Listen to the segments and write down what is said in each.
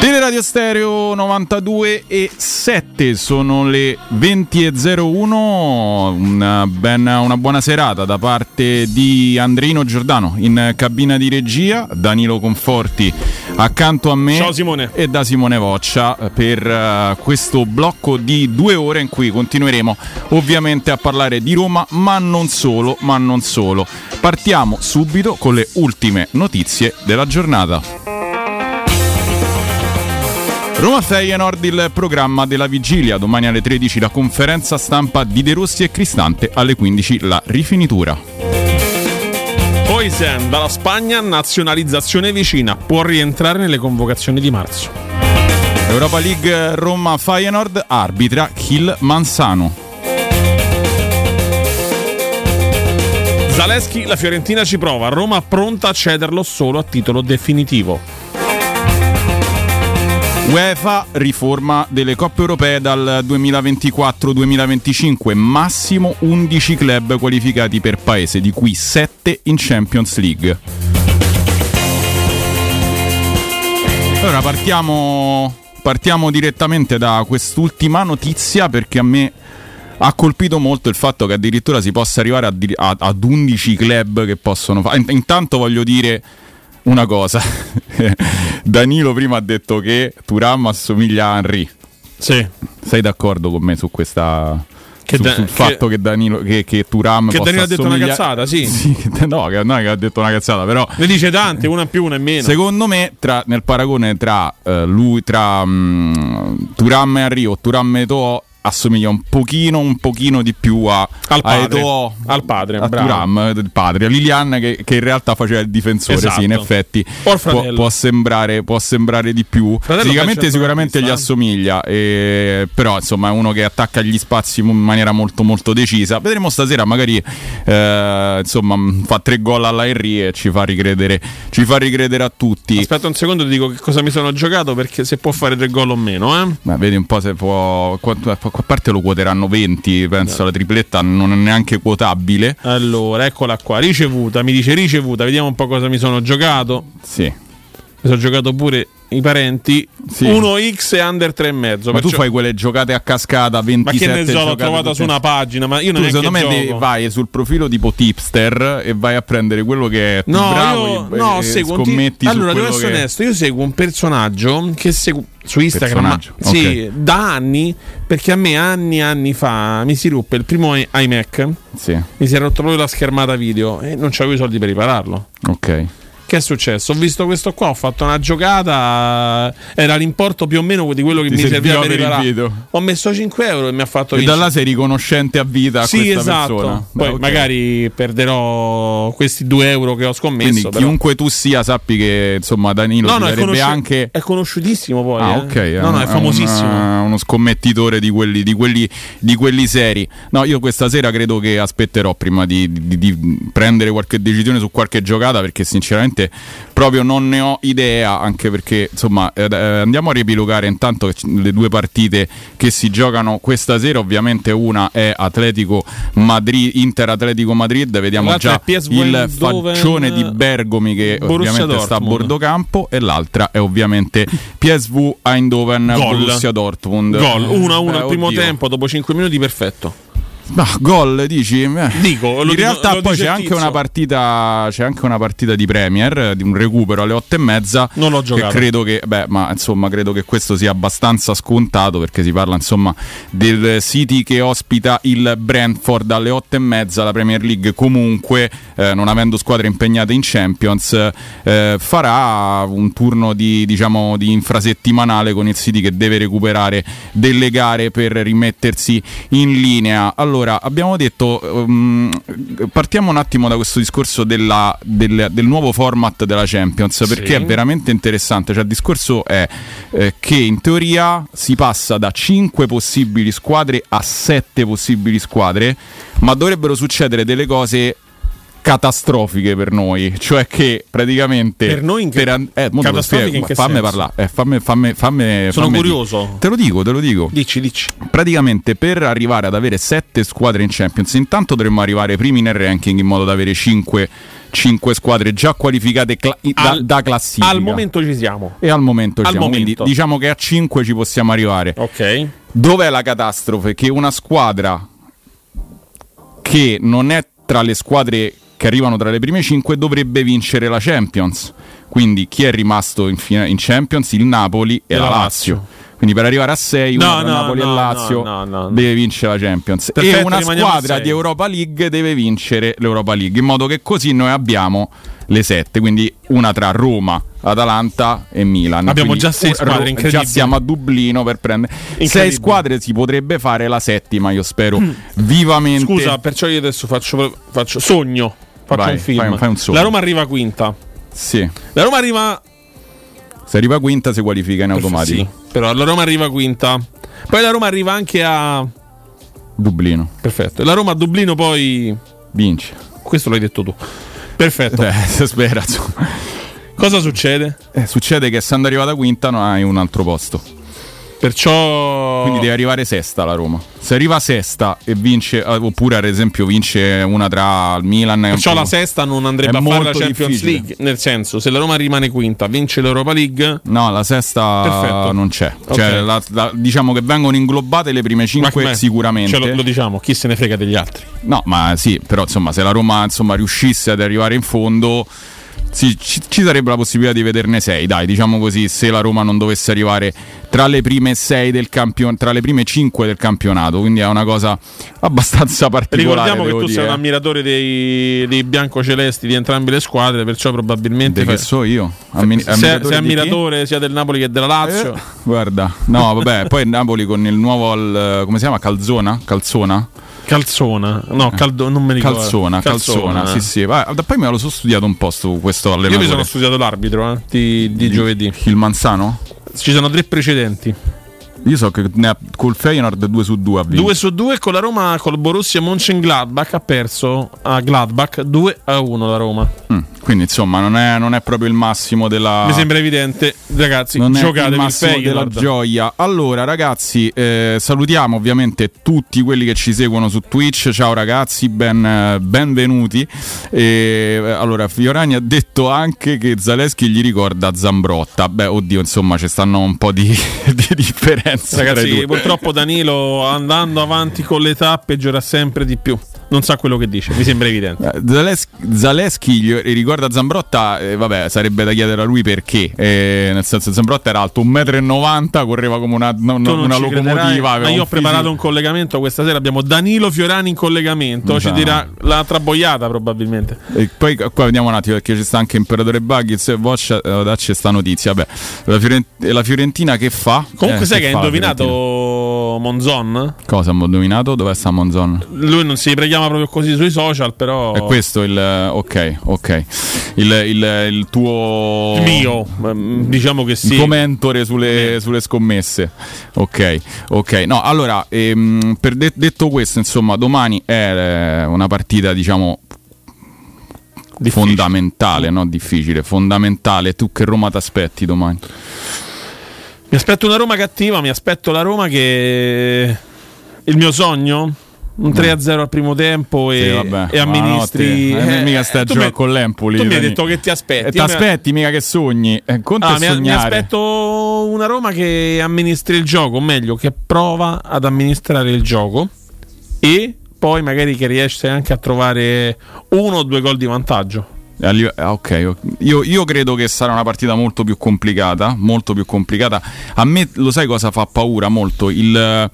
Teleradio Stereo 92 e 7 sono le 20 e 01 una, ben, una buona serata da parte di Andrino Giordano in cabina di regia Danilo Conforti accanto a me Ciao Simone. e da Simone Voccia per uh, questo blocco di due ore in cui continueremo ovviamente a parlare di Roma ma non solo ma non solo. Partiamo subito con le ultime notizie della giornata Roma Feyenoord il programma della vigilia, domani alle 13 la conferenza stampa di De Rossi e Cristante, alle 15 la rifinitura. Poisen dalla Spagna, nazionalizzazione vicina, può rientrare nelle convocazioni di marzo. Europa League Roma Feyenoord arbitra Kill Mansano. Zaleschi, la Fiorentina ci prova, Roma pronta a cederlo solo a titolo definitivo. UEFA riforma delle coppe europee dal 2024-2025, massimo 11 club qualificati per paese, di cui 7 in Champions League. Allora partiamo, partiamo direttamente da quest'ultima notizia perché a me ha colpito molto il fatto che addirittura si possa arrivare a, ad 11 club che possono fare. Intanto voglio dire una cosa. Danilo prima ha detto che Turam assomiglia a Henry. Sì. Sei d'accordo con me su questa che su, da, sul che, fatto che Danilo che, che Turam che Danilo ha detto assomiglia... una cazzata, sì. sì no, che, no, che ha detto una cazzata, però ne dice tante, una in più, una in meno. Secondo me tra, nel paragone tra uh, lui tra um, Turam e Henry o Turam e Toò assomiglia un pochino, un pochino di più a, al padre, a Eto'o, al padre, a Turam, il padre, a Lilian che, che, in realtà faceva il difensore, esatto. sì, in effetti può, può, sembrare, può, sembrare, di più. Fisicamente sicuramente gli assomiglia, eh, però insomma è uno che attacca gli spazi in maniera molto molto decisa. Vedremo stasera magari eh, insomma fa tre gol alla Henry e ci fa ricredere, ci fa ricredere a tutti. Aspetta un secondo, ti dico che cosa mi sono giocato perché se può fare tre gol o meno, eh? Ma vedi un po' se può quanto, a parte lo quoteranno 20, penso no. la tripletta non è neanche quotabile. Allora, eccola qua, ricevuta, mi dice ricevuta, vediamo un po' cosa mi sono giocato. Sì. Mi sono giocato pure i parenti sì. 1x e under 3,5 ma perciò... tu fai quelle giocate a cascata 27 ma che ne so l'ho trovata su una pagina ma io non tu secondo me gioco. vai sul profilo tipo tipster e vai a prendere quello che è più no, bravo io, e, no, e seguo scommetti ti... allora devo essere che... onesto io seguo un personaggio che seguo su Instagram ma... okay. sì, da anni perché a me anni e anni fa mi si ruppe il primo iMac sì. mi si è rotto proprio la schermata video e non avevo i soldi per ripararlo ok che è successo? Ho visto questo qua, ho fatto una giocata, era l'importo più o meno di quello che Ti mi serviva per il video. Ho messo 5 euro e mi ha fatto E vincere. da là sei riconoscente a vita a sì, questa esatto. persona. Poi okay. magari perderò questi 2 euro che ho scommesso. Quindi però. chiunque tu sia sappi che insomma Danilo No, no, è, conosci- anche è conosciutissimo poi. Ah, eh. ok. No, no, è famosissimo. un- uno scommettitore di quelli, di, quelli, di quelli seri. No, io questa sera credo che aspetterò prima di, di- di prendere qualche decisione su qualche giocata perché sinceramente proprio non ne ho idea, anche perché insomma eh, eh, andiamo a riepilogare intanto le due partite che si giocano questa sera, ovviamente una è Atletico Madrid, Inter Atletico Madrid, vediamo già il faccione di Bergomi che Borussia ovviamente sta a Dortmund. bordo campo e l'altra è ovviamente PSV Eindhoven Gol. Borussia Dortmund. Gol 1-1 Eh, al primo tempo, dopo 5 minuti perfetto. Ma gol dici? Eh. Dico, in realtà poi c'è anche, una partita, c'è anche una partita di Premier, di un recupero alle otto e mezza. Non l'ho Che giocato. credo che, beh, ma insomma, credo che questo sia abbastanza scontato perché si parla insomma del City che ospita il Brentford alle otto e mezza. La Premier League comunque, eh, non avendo squadre impegnate in Champions, eh, farà un turno di, diciamo, di infrasettimanale con il City che deve recuperare delle gare per rimettersi in linea. Allora, abbiamo detto, um, partiamo un attimo da questo discorso della- del, del nuovo format della Champions, perché Sì. è veramente interessante. Cioè, il discorso è eh, che in teoria si passa da 5 possibili squadre a 7 possibili squadre, ma dovrebbero succedere delle cose catastrofiche per noi, cioè che praticamente per noi in che, per, eh, catastrofiche in che fammi parlare, eh, fammi, fammi, fammi, Sono fammi curioso. Dire. Te lo dico, te lo dico. Dici, dici. Praticamente per arrivare ad avere sette squadre in Champions, intanto dovremmo arrivare primi nel ranking in modo da avere cinque 5 squadre già qualificate cla- da, Al- da classifica. Al momento ci siamo. E al momento ci Al siamo, quindi momento. diciamo che a 5 ci possiamo arrivare. Ok. Dov'è la catastrofe? Che una squadra che non è tra le squadre che arrivano tra le prime 5 dovrebbe vincere la Champions. Quindi chi è rimasto in, fina- in Champions? Il Napoli e, E la la Lazio. Lazio. Quindi per arrivare a 6 No, no, Napoli no, e Lazio no, deve vincere la Champions. Perfetto, e una squadra di Europa League deve vincere l'Europa League. In modo che così noi abbiamo le 7. Quindi una tra Roma, Atalanta e Milan. Abbiamo Quindi, già sei uh, squadre, Ro- incredibile. Già siamo a Dublino per prendere. Sei Incredibile. squadre si potrebbe fare la settima, io spero vivamente. Scusa, perciò io adesso faccio, faccio sogno. Faccio Vai, un film. fai un- fai un. La Roma arriva quinta. Sì. La Roma arriva. Se arriva quinta si qualifica in automatico. Sì, però la Roma arriva quinta. Poi la Roma arriva anche a. Dublino. Perfetto. La Roma a Dublino poi. Vince. Questo l'hai detto tu. Perfetto. Beh, si spera. Cosa succede? Eh, succede che essendo arrivata quinta non hai un altro posto. Perciò. Quindi deve arrivare sesta la Roma. Se arriva sesta e vince, eh, oppure ad esempio vince una tra il Milan e Perciò la sesta non andrebbe a fare la Champions difficile. League. Nel senso, se la Roma rimane quinta, vince l'Europa League. No, la sesta Perfetto. non c'è. Ok. Cioè, la- la- diciamo che vengono inglobate le prime cinque com'è? sicuramente. Ce lo, lo diciamo, chi se ne frega degli altri. No, ma sì, però insomma, se la Roma insomma, riuscisse ad arrivare in fondo, sì, ci, ci sarebbe la possibilità di vederne sei, dai, diciamo così, se la Roma non dovesse arrivare tra le prime sei del campionato, tra le prime cinque del campionato, quindi è una cosa abbastanza particolare. Ricordiamo che tu sei dire. un ammiratore dei, dei biancocelesti di entrambe le squadre, perciò probabilmente. Fai- so io? Ammini- sei, ammiratore sei di chi? ammiratore sia del Napoli che della Lazio. Eh, guarda, no, vabbè, poi il Napoli con il nuovo al- come si chiama? Calzona? Calzona? Calzona, no, caldo, non me ricordo. Calzona, calzona, sì, sì. Va- Poi me lo so studiato un po' questo Io allenatore. mi sono studiato l'arbitro eh, di, di giovedì. Il Manzano? Ci sono tre precedenti. Io so che ha- col Feyenoord 2 su 2 ha vinto. 2 su 2 con la Roma, col Borussia Mönchengladbach ha perso a Gladbach 2 a 1 la Roma. Mm, quindi insomma non è, non è proprio il massimo della... Mi sembra evidente, ragazzi, non è il giocatevi il massimo della gioia. Allora, ragazzi, eh, salutiamo ovviamente tutti quelli che ci seguono su Twitch. Ciao ragazzi, ben, benvenuti. E, eh, allora, Fiorani ha detto anche che Zaleschi gli ricorda Zambrotta. Beh, oddio, insomma, ci stanno un po' di, di differenze. I Ragazzi, purtroppo Danilo andando avanti con l'età peggiora sempre di più. Non sa quello che dice, mi sembra evidente. Eh, Zales- Zaleschi ricorda Zambrotta, eh, vabbè, sarebbe da chiedere a lui perché. Eh, nel senso, Zambrotta era alto 1,90 m, correva come una, no- una locomotiva. ma io un ho preparato un collegamento questa sera. Abbiamo Danilo Fiorani in collegamento. Ci dirà la traboiata, probabilmente. E poi qua vediamo un attimo perché ci sta anche Imperatore Baggins e Watch eh, dacci sta notizia. Vabbè, la, Fiorent- la Fiorentina che fa? Comunque, Eh, sai che hai indovinato? Monzon? Cosa abbiamo indovinato? Dove sta Monzon? Lui non si prechiama proprio così sui social, però. È questo il. Ok, ok. Il, il- il tuo. Il mio, mm, diciamo che Il sì. tuo mentore sulle, sulle scommesse. Ok, ok. No, allora, ehm, per de- detto questo, insomma, domani è eh, una partita, diciamo, Difficile. fondamentale, no? Difficile, fondamentale. Tu che Roma ti aspetti domani? Mi aspetto una Roma cattiva, mi aspetto la Roma che. Il mio sogno? Un 3-0 al primo tempo e, Sì, vabbè. e amministri. Buonanotte. Eh, mica stai a tu giocare con l'Empoli. Tu mi hai detto che ti aspetti. E ti aspetti, mica che sogni. Eh, Ah, mi, mi aspetto una Roma che amministri il gioco, o meglio, che prova ad amministrare il gioco e poi magari che riesce anche a trovare uno o due gol di vantaggio. Ah, ok. Io, io credo che sarà una partita molto più complicata. Molto più complicata. A me lo sai cosa fa paura molto? Il,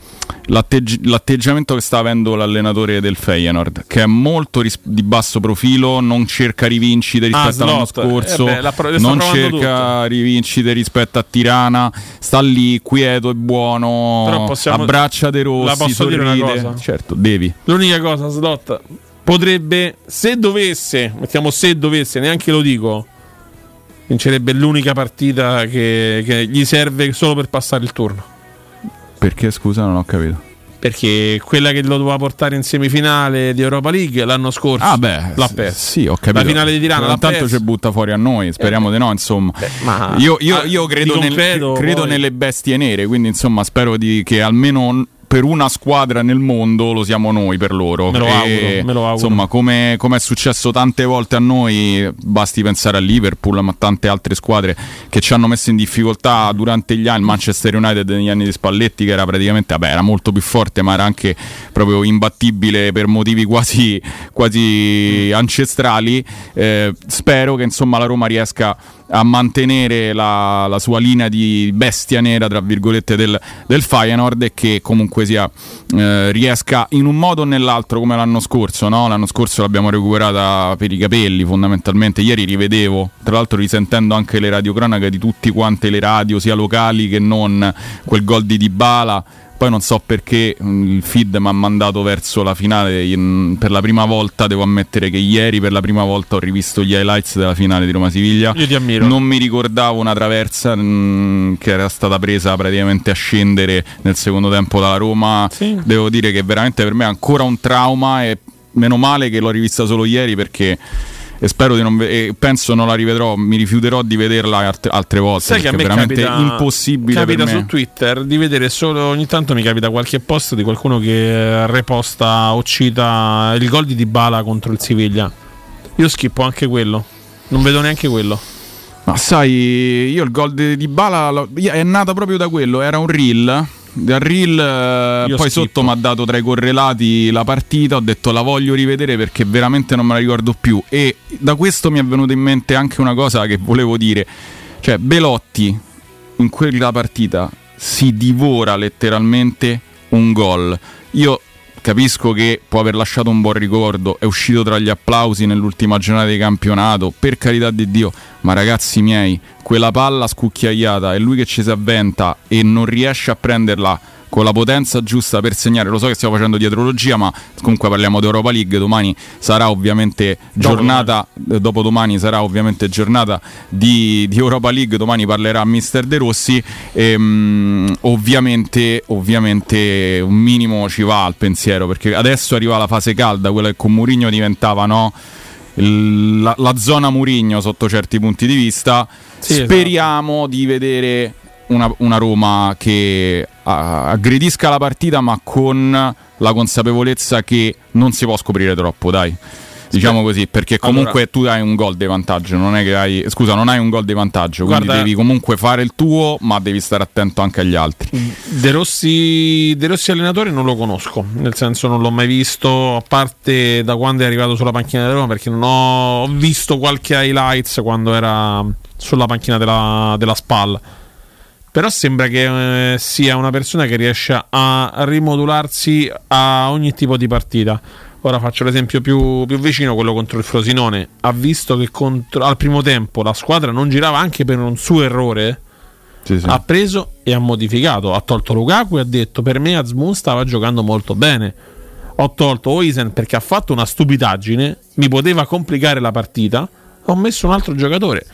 l'atteggi- l'atteggiamento che sta avendo l'allenatore del Feyenoord, che è molto ris- di basso profilo, non cerca rivincite rispetto Ah, all'anno scorso, Eh beh, pro- non cerca rivincite rispetto a Tirana, sta lì quieto e buono, possiamo- abbraccia De Rossi, La posso dire una sorride. cosa? Certo, devi. L'unica cosa, Slot, potrebbe, se dovesse, mettiamo se dovesse, neanche lo dico, vincerebbe l'unica partita che, che gli serve solo per passare il turno. Perché scusa, non ho capito. perché quella che lo doveva portare in semifinale di Europa League l'anno scorso ah beh, l'ha persa. Sì, ho capito. La finale di Tirana Intanto ci butta fuori a noi, speriamo eh, di no, insomma. Beh, io, io, io credo, nel, credo nelle bestie nere, quindi insomma spero di, che almeno per una squadra nel mondo lo siamo noi per loro. Me lo, auguro, me lo auguro. Insomma, come, come, è successo tante volte a noi, basti pensare a Liverpool, ma tante altre squadre che ci hanno messo in difficoltà durante gli anni. Manchester United negli anni di Spalletti, che era praticamente, vabbè, era molto più forte, ma era anche proprio imbattibile per motivi quasi, quasi ancestrali. Eh, spero che insomma la Roma riesca a mantenere la, la, sua linea di bestia nera, tra virgolette, del, del Feyenoord e che comunque sia eh, riesca in un modo o nell'altro come l'anno scorso. No? L'anno scorso l'abbiamo recuperata per i capelli fondamentalmente. Ieri rivedevo, tra l'altro risentendo anche le radiocronache di tutte quante le radio, sia locali che non, quel gol di Dybala poi non so perché mm, il feed mi ha mandato verso la finale in, per la prima volta. Devo ammettere che ieri per la prima volta ho rivisto gli highlights della finale di Roma Siviglia. Io ti ammiro. Non mi ricordavo una traversa mh, mm, che era stata presa praticamente a scendere nel secondo tempo dalla Roma. Sì. Devo dire che veramente per me è ancora un trauma e meno male che l'ho rivista solo ieri perché e spero di non ve- penso non la rivedrò, mi rifiuterò di vederla alt- altre volte Sai perché che è veramente capita, impossibile capita su Twitter di vedere solo ogni tanto mi capita qualche post di qualcuno che reposta o cita il gol di Dybala contro il Siviglia. Io schippo anche quello. Non vedo neanche quello. Ma sai, io il gol di Dybala è nato proprio da quello, era un reel dal reel eh, poi schippo. sotto mi ha dato tra i correlati la partita ho detto la voglio rivedere perché veramente non me la ricordo più. E da questo mi è venuta in mente anche una cosa che volevo dire. Cioè Belotti in quella partita si divora letteralmente un gol. Io capisco che può aver lasciato un buon ricordo, è uscito tra gli applausi nell'ultima giornata di campionato, per carità di Dio, ma ragazzi miei, quella palla scucchiaiata è lui che ci si avventa e non riesce a prenderla con la potenza giusta per segnare. Lo so che stiamo facendo dietrologia, ma comunque parliamo di Europa League. Domani sarà ovviamente giornata, dopo dopodomani sarà ovviamente giornata di, di, Europa League. Domani parlerà Mister De Rossi. E, um, ovviamente, ovviamente un minimo ci va al pensiero perché adesso arriva la fase calda, quella che con Mourinho diventava no? La, la, zona Murigno sotto certi punti di vista. Sì, esatto. Speriamo esatto. di vedere una, una Roma che aggredisca la partita ma con la consapevolezza che non si può scoprire troppo, dai. Diciamo così, perché comunque allora, tu hai un gol di vantaggio, non è che hai scusa, non hai un gol di vantaggio, quindi guarda, devi comunque fare il tuo, ma devi stare attento anche agli altri. De Rossi, De Rossi allenatore non lo conosco, nel senso non l'ho mai visto, a parte da quando è arrivato sulla panchina della Roma, perché non ho visto qualche highlights quando era sulla panchina della, della spalla però sembra che eh, sia una persona che riesce a rimodularsi a ogni tipo di partita. Ora faccio l'esempio più, più vicino, quello contro il Frosinone. Ha visto che contro, al primo tempo la squadra non girava anche per un suo errore. Sì, sì. Ha preso e ha modificato. Ha tolto Lukaku e ha detto: Per me Azmoun stava giocando molto bene. Ho tolto Oisen perché ha fatto una stupidaggine, mi poteva complicare la partita. Ho messo un altro giocatore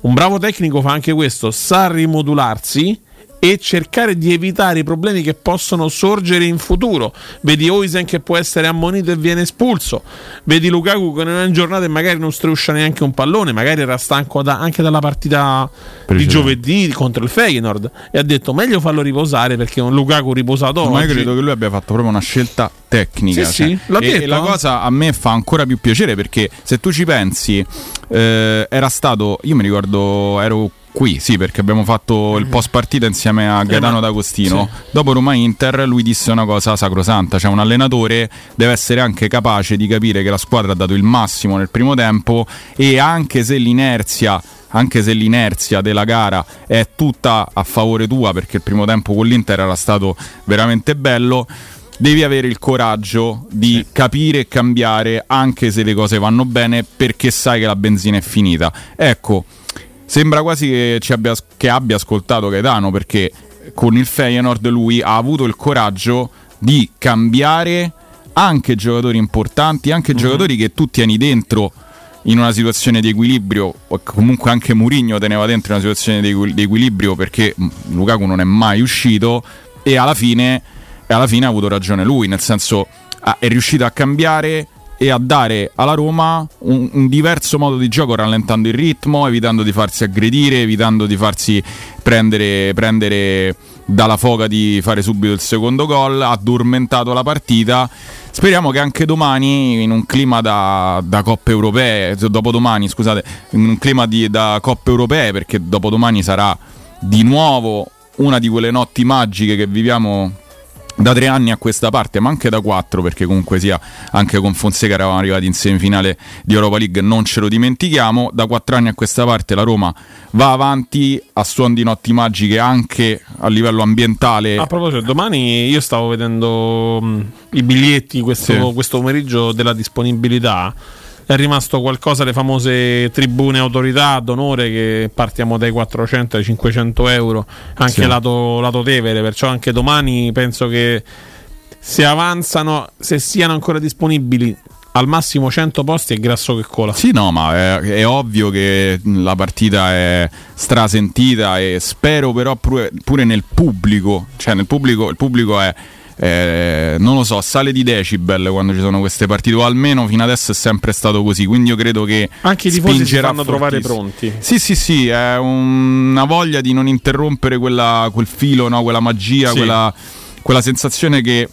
un bravo tecnico fa anche questo, sa rimodularsi e cercare di evitare i problemi che possono sorgere in futuro. Vedi Oisen che può essere ammonito e viene espulso. Vedi Lukaku che in una giornata e magari non struscia neanche un pallone, magari era stanco da, anche dalla partita di giovedì contro il Feyenoord e ha detto meglio farlo riposare perché un Lukaku riposato Ma io credo che lui abbia fatto proprio una scelta tecnica. Sì, cioè. sì, e, detto, e, la cosa a me fa ancora più piacere perché se tu ci pensi eh, era stato, io mi ricordo ero Qui sì, perché abbiamo fatto il mm. post partita insieme a Gaetano D'Agostino. Sì. Dopo Roma Inter lui disse una cosa sacrosanta, cioè un allenatore deve essere anche capace di capire che la squadra ha dato il massimo nel primo tempo e anche se l'inerzia anche se l'inerzia della gara è tutta a favore tua perché il primo tempo con l'Inter era stato veramente bello devi avere il coraggio di sì. capire e cambiare anche se le cose vanno bene perché sai che la benzina è finita ecco Sembra quasi che, abbia, che abbia ascoltato Gaetano perché con il Feyenoord lui ha avuto il coraggio di cambiare anche giocatori importanti, anche mm-hmm. giocatori che tu tieni dentro in una situazione di equilibrio, comunque anche Murigno teneva dentro in una situazione di, equilibrio perché Lukaku non è mai uscito e alla fine e alla fine ha avuto ragione lui, nel senso è riuscito a cambiare e a dare alla Roma un, un, diverso modo di gioco rallentando il ritmo, evitando di farsi aggredire, evitando di farsi prendere, prendere dalla foga di fare subito il secondo gol, addormentato la partita. Speriamo che anche domani, in un clima da, da Coppe Europee, dopodomani scusate, in un clima di, da Coppe Europee, perché dopodomani sarà di nuovo una di quelle notti magiche che viviamo da tre anni a questa parte, ma anche da quattro, perché comunque sia anche con Fonseca eravamo arrivati in semifinale di Europa League, non ce lo dimentichiamo. Da quattro anni a questa parte la Roma va avanti a suon di notti magiche anche a livello ambientale. A proposito, domani io stavo vedendo mh, i biglietti questo, sì. questo pomeriggio della disponibilità è rimasto qualcosa le famose tribune autorità d'onore che partiamo dai 400 ai 500 euro anche sì. lato, lato Tevere perciò anche domani penso che se avanzano se siano ancora disponibili al massimo 100 posti è grasso che cola. Sì, no, ma è, è, ovvio che la partita è strasentita e spero però pure, pure nel pubblico, cioè nel pubblico, il pubblico è eh, non lo so, sale di decibel quando ci sono queste partite, o almeno fino adesso è sempre stato così. Quindi io credo che anche i tifosi si fanno trovare pronti. Sì, sì, sì, è una voglia di non interrompere quella, quel filo, no? quella magia, sì. quella, quella sensazione che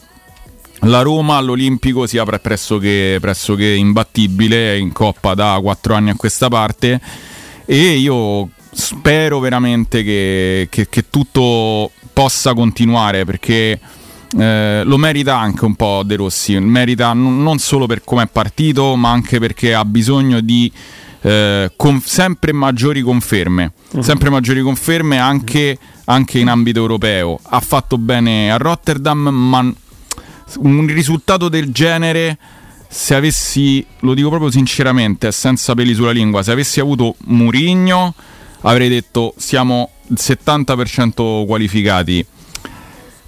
la Roma all'Olimpico sia pressoché, pressoché imbattibile in Coppa da quattro anni a questa parte e io spero veramente che, che, che tutto possa continuare perché eh, lo merita anche un po' De Rossi, merita n- non solo per come è partito, ma anche perché ha bisogno di eh, con- sempre maggiori conferme, uh-huh. sempre maggiori conferme anche, anche, in ambito europeo. Ha fatto bene a Rotterdam, ma un risultato del genere, se avessi, lo dico proprio sinceramente, senza peli sulla lingua, se avessi avuto Murigno, avrei detto siamo il 70% qualificati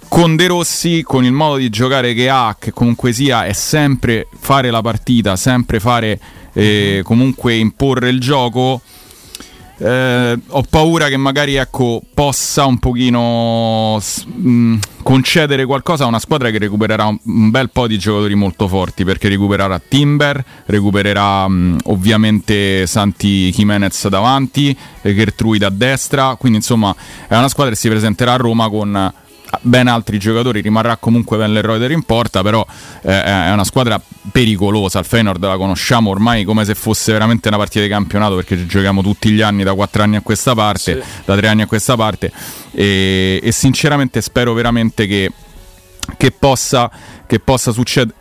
con De Rossi, con il modo di giocare che ha, che comunque sia, è sempre fare la partita, sempre fare eh, comunque imporre il gioco. Eh, ho paura che magari ecco, possa un pochino mh, mm, concedere qualcosa a una squadra che recupererà un, bel po' di giocatori molto forti perché recupererà Timber, recupererà mh, mm, ovviamente Santi Jimenez davanti, Gertruide a destra, quindi insomma è una squadra che si presenterà a Roma con ben altri giocatori, rimarrà comunque Ben Leroy in porta, però eh, è una squadra pericolosa, il Feyenoord la conosciamo ormai come se fosse veramente una partita di campionato perché giochiamo tutti gli anni da quattro anni a questa parte, sì. da tre anni a questa parte e, e sinceramente spero veramente che, che possa, che possa succedere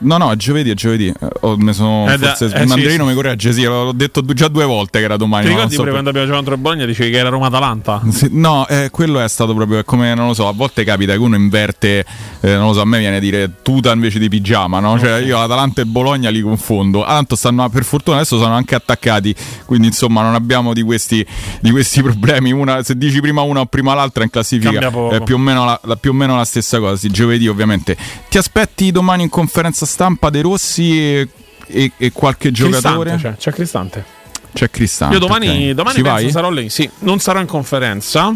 No, no, è giovedì, è giovedì. Oh, mi sono, eh, forse eh, Mandrino sì, mi corregge, sì, l'ho detto già due volte che era domani. Ti ricordi so pure quando abbiamo giocato contro Bologna dicevi che era Roma-Atalanta? Sì, no, eh, quello è stato proprio come, non lo so, a volte capita che uno inverte, eh, non lo so, a me viene a dire tuta invece di pigiama, no? Cioè io Atalanta e Bologna li confondo. Tanto stanno, per fortuna adesso sono anche attaccati, quindi insomma non abbiamo di questi, di questi problemi. Una, se dici prima una o prima l'altra in classifica è più o, meno la, la, più o meno la stessa cosa, sì, giovedì ovviamente. Ti aspetti domani in conferenza stampa De Rossi e, e, e qualche giocatore? C'è, c'è Cristante. C'è Cristante. Io domani, okay. domani penso sarò lì. Sì, non sarò in conferenza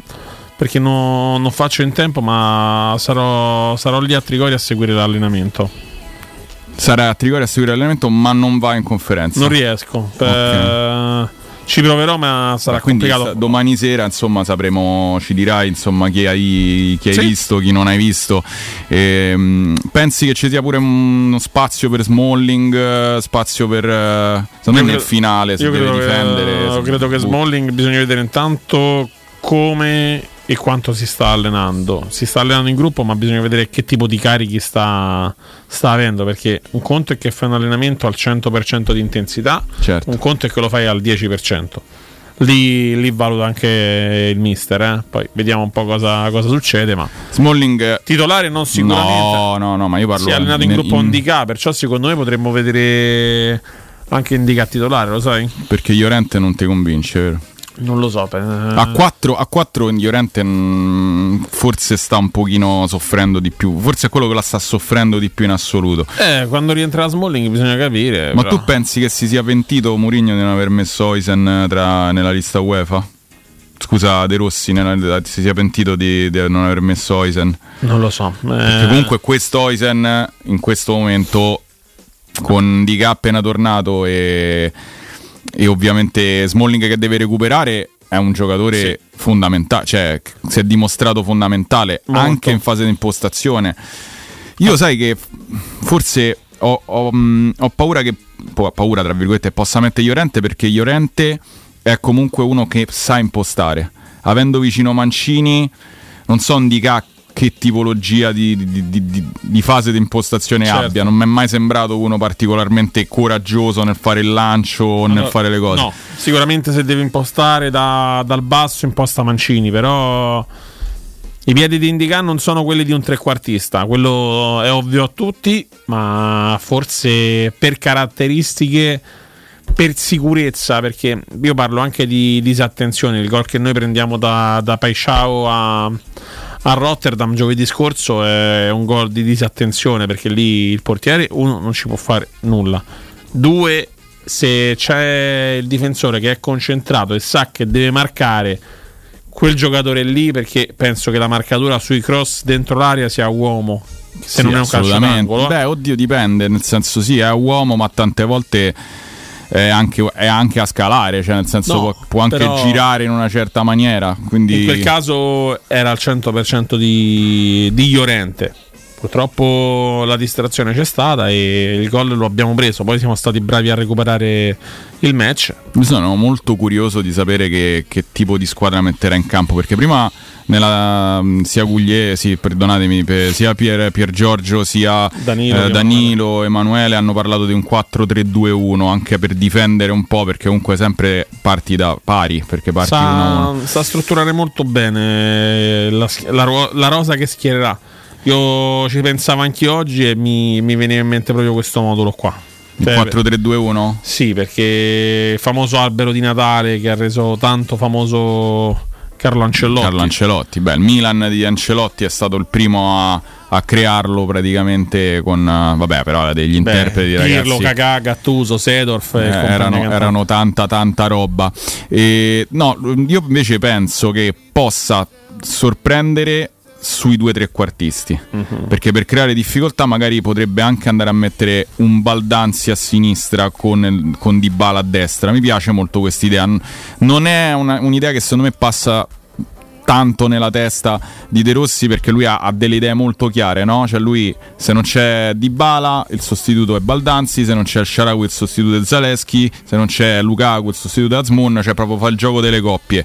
perché no, non faccio in tempo, ma sarò, sarò lì a Trigori a seguire l'allenamento. Sarai a Trigori a seguire l'allenamento, ma non vai in conferenza. Non riesco. Okay. Ci proverò, ma sarà Beh, complicato. Domani sera, insomma, sapremo, ci dirai insomma, chi hai, chi hai sì. visto, chi non hai visto. E, um, pensi che ci sia pure uno spazio per Smalling, spazio per uh, secondo me nel finale se deve difendere. Io credo che Smalling bisogna vedere intanto come e quanto si sta allenando. Si sta allenando in gruppo, ma bisogna vedere che tipo di carichi sta, sta avendo. Perché un conto è che fai un allenamento al 100% di intensità, certo. un conto è che lo fai al 10%. Lì, lì valuta anche il mister. Eh? Poi vediamo un po' cosa, cosa, succede. Ma Smalling titolare non sicuramente. No, no, no, ma io parlo. Si è allenato in, in gruppo Indica, perciò secondo me potremmo vedere anche Indica titolare, lo sai? Perché Llorente non ti convince, vero? Non lo so. Per... A 4, a 4 Llorente mm, forse sta un pochino soffrendo di più. Forse è quello che la sta soffrendo di più in assoluto. Eh, quando rientra Smalling bisogna capire. Ma però. tu pensi che si sia pentito Mourinho di non aver messo Oisen tra, nella lista UEFA? scusa De Rossi si sia pentito di, di, non aver messo Oisen? Non lo so. Eh... Perché comunque questo Oisen in questo momento con Di appena tornato e, e ovviamente Smalling che deve recuperare è un giocatore sì. fondamentale, cioè si è dimostrato fondamentale Molto. anche in fase di impostazione. Io ah. sai che forse ho, ho, ho paura che paura tra virgolette possa mettere Iorente perché Iorente è comunque uno che sa impostare. Avendo vicino Mancini, non so indica che tipologia di, di, di, di fase di impostazione certo. abbia. Non mi è mai sembrato uno particolarmente coraggioso nel fare il lancio o nel fare le cose. No, sicuramente se deve impostare da, dal basso imposta Mancini, però i piedi di Indica non sono quelli di un trequartista, quello è ovvio a tutti, ma forse per caratteristiche, per sicurezza, perché io parlo anche di disattenzione, il gol che noi prendiamo da, da Paisciao a, a Rotterdam giovedì scorso è un gol di disattenzione perché lì il portiere uno non ci può fare nulla. Due se c'è il difensore che è concentrato e sa che deve marcare quel giocatore lì perché penso che la marcatura sui cross dentro l'area sia uomo se sì, non è un calcio d'angolo. Beh oddio dipende nel senso sì è uomo ma tante volte è anche, è anche a scalare cioè nel senso no, può, può, anche però... girare in una certa maniera quindi... in quel caso era al 100% di, di Llorente Purtroppo la distrazione c'è stata e il gol lo abbiamo preso. Poi siamo stati bravi a recuperare il match. Mi sono molto curioso di sapere che, che tipo di squadra metterà in campo perché prima nella, sia Guglie, sì, perdonatemi, sia Pier, Pier Giorgio sia Danilo, eh, Danilo Emanuele hanno parlato di un 4-3-2-1 anche per difendere un po' perché comunque sempre parti da pari perché parti sa, sa a strutturare molto bene la, la, la rosa che schiererà io ci pensavo anche oggi e mi, mi veniva in mente proprio questo modulo qua. Cioè, 4-3-2-1? Sì, perché il famoso albero di Natale che ha reso tanto famoso Carlo Ancelotti. Carlo Ancelotti, beh, il Milan di Ancelotti è stato il primo a, a crearlo praticamente con, vabbè, però degli interpreti Beh, Pirlo, Kakà, Gattuso, Sedorf eh, erano, erano, tanta tanta roba. E, no, io invece penso che possa sorprendere sui due trequartisti uh-huh. perché per creare difficoltà magari potrebbe anche andare a mettere un Baldanzi a sinistra con, con Dybala a destra mi piace molto questa idea non è una, un'idea che secondo me passa tanto nella testa di De Rossi perché lui ha, ha delle idee molto chiare no? cioè lui se non c'è Dybala il sostituto è Baldanzi se non c'è Sharawi il sostituto è Zaleschi se non c'è Lukaku il sostituto è Azmoun cioè proprio fa il gioco delle coppie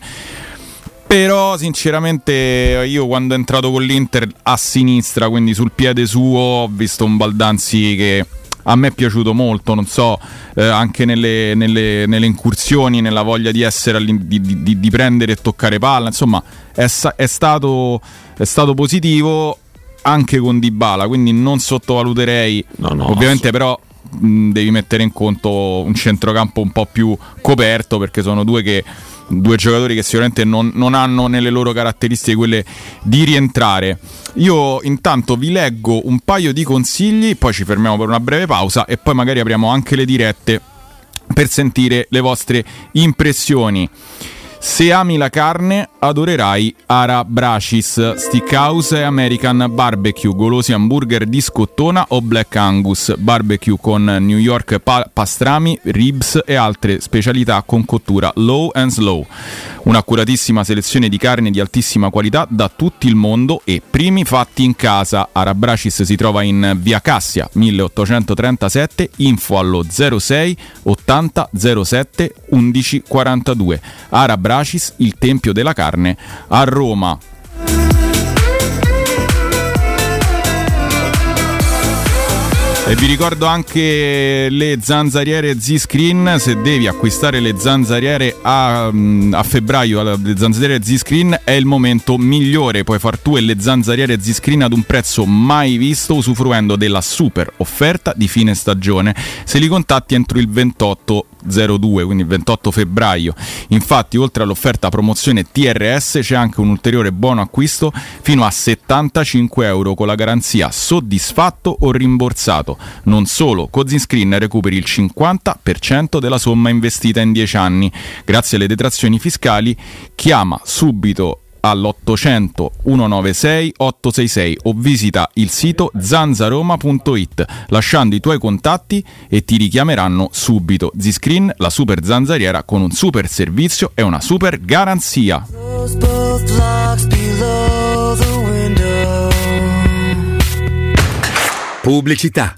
però sinceramente io quando è entrato con l'Inter a sinistra, quindi sul piede suo, ho visto un Baldanzi che a me è piaciuto molto, non so, eh, anche nelle, nelle, nelle, incursioni, nella voglia di, essere, di, di, di prendere e toccare palla, insomma è, è, stato, è stato positivo anche con Dybala, quindi non sottovaluterei, no, no, ovviamente però mh, devi mettere in conto un centrocampo un po' più coperto perché sono due che due giocatori che sicuramente non, non, hanno nelle loro caratteristiche quelle di rientrare. Io intanto vi leggo un paio di consigli, poi ci fermiamo per una breve pausa e poi magari apriamo anche le dirette per sentire le vostre impressioni. Se ami la carne, adorerai Ara Bracis, Steakhouse e American Barbecue, golosi hamburger di scottona o Black Angus, barbecue con New York pa- pastrami, ribs e altre specialità con cottura low and slow. Un'accuratissima selezione di carne di altissima qualità da tutto il mondo e primi fatti in casa. Ara Bracis si trova in via Cassia 1837, info allo 06 80 07 11 42. Ara Bracis, il tempio della carne a Roma. E vi ricordo anche le zanzariere Z-Screen, se devi acquistare le zanzariere a, mm, a febbraio, le zanzariere Z-Screen è il momento migliore, puoi far tu e le zanzariere Z-Screen ad un prezzo mai visto usufruendo della super offerta di fine stagione se li contatti entro il 28 02, quindi 28 febbraio. Infatti, oltre all'offerta promozione TRS c'è anche un ulteriore buono acquisto fino a 75 euro con la garanzia soddisfatto o rimborsato. Non solo, con Zinscreen recuperi il 50% della somma investita in 10 anni. Grazie alle detrazioni fiscali, chiama subito all'800 196 866 o visita il sito zanzaroma.it lasciando i tuoi contatti e ti richiameranno subito. Ziscreen, la super zanzariera con un super servizio e una super garanzia. Pubblicità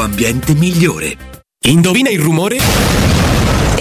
ambiente migliore. Indovina il rumore?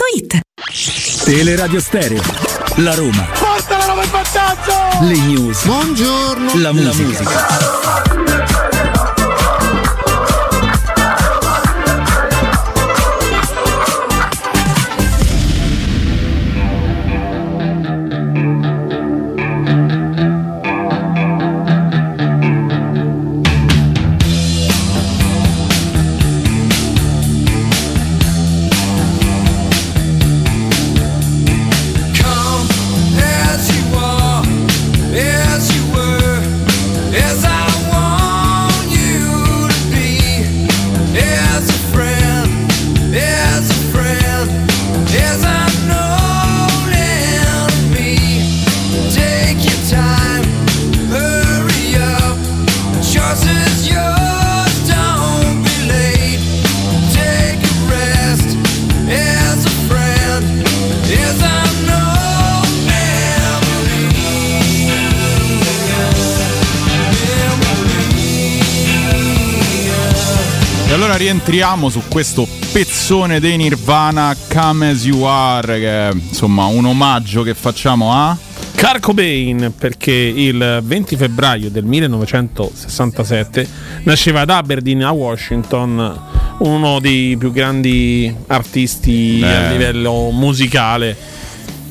paolettimobili.it Teleradio Stereo. La Roma. Forza la Roma in vantaggio! Le news. Buongiorno. La musica. La musica. Rientriamo su questo pezzone dei Nirvana Come As You Are, che è insomma un omaggio che facciamo a... Kurt Cobain perché il 20 febbraio del 1967 nasceva ad Aberdeen a Washington uno dei più grandi artisti Eh. a livello musicale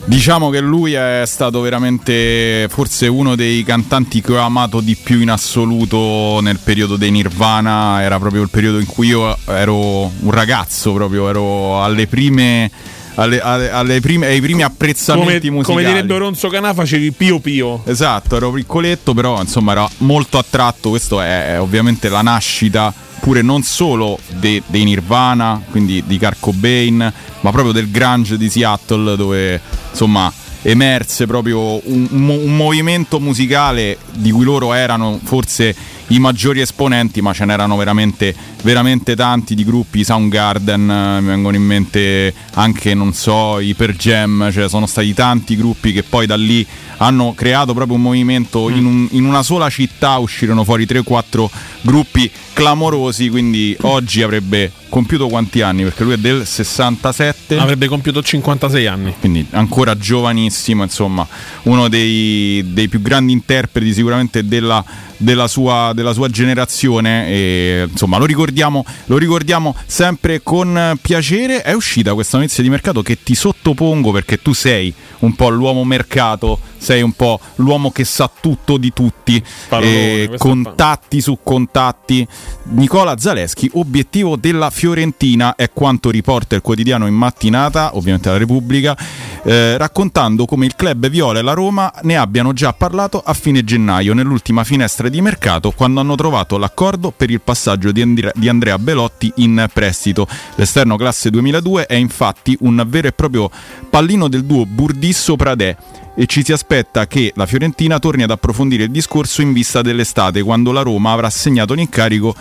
Diciamo che lui è stato veramente forse uno dei cantanti che ho amato di più in assoluto nel periodo dei Nirvana, era proprio il periodo in cui io ero un ragazzo, proprio ero alle prime, alle, alle- alle prime- ai primi come, apprezzamenti musicali. come direbbe Ronzo Canà facevi pio pio Esatto, ero piccoletto, però insomma era molto attratto. Questo è, è ovviamente la nascita pure non solo de- dei Nirvana, quindi di Kurt Cobain, ma proprio del grunge di Seattle, dove insomma emerse proprio un, un movimento musicale di cui loro erano forse i maggiori esponenti, ma ce n'erano veramente, veramente tanti di gruppi. Soundgarden, eh, mi vengono in mente anche, non so, i Per Jam, cioè sono stati tanti gruppi che poi da lì hanno creato proprio un movimento. In, un- in una sola città uscirono fuori 3-4 gruppi clamorosi. Quindi oggi avrebbe compiuto quanti anni? Perché lui è del 67 avrebbe compiuto 56 anni quindi ancora giovanissimo, insomma, uno dei, dei più grandi interpreti sicuramente della, della sua, della sua generazione. E, insomma, lo ricordiamo, lo ricordiamo sempre con piacere. È uscita questa notizia di mercato che ti sottopongo perché tu sei un po' l'uomo mercato, sei un po' l'uomo che sa tutto di tutti. E questo è contatti su contatti. Nicola Zaleschi, obiettivo della Fiorentina è quanto riporta il quotidiano in mattinata, ovviamente la Repubblica, eh, raccontando come il club Viola e la Roma ne abbiano già parlato a fine gennaio, nell'ultima finestra di mercato, quando hanno trovato l'accordo per il passaggio di, Andre- di Andrea Belotti in prestito. L'esterno classe 2002 è infatti un vero e proprio pallino del duo Burdisso-Pradè e ci si aspetta che la Fiorentina torni ad approfondire il discorso in vista dell'estate, quando la Roma avrà assegnato l'incarico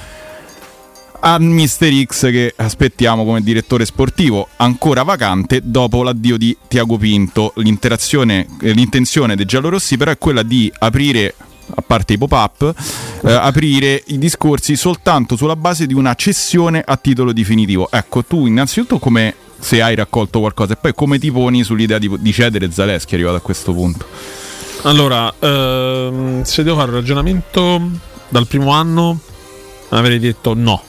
a Mister X che aspettiamo come direttore sportivo ancora vacante dopo l'addio di Tiago Pinto. Eh, l'intenzione dei giallorossi però è quella di aprire a parte i pop-up, eh, aprire i discorsi soltanto sulla base di una cessione a titolo definitivo. Ecco, tu innanzitutto come se hai raccolto qualcosa e poi come ti poni sull'idea di, di cedere Zaleschi arrivato a questo punto. allora ehm, se devo fare un ragionamento dal primo anno avrei detto no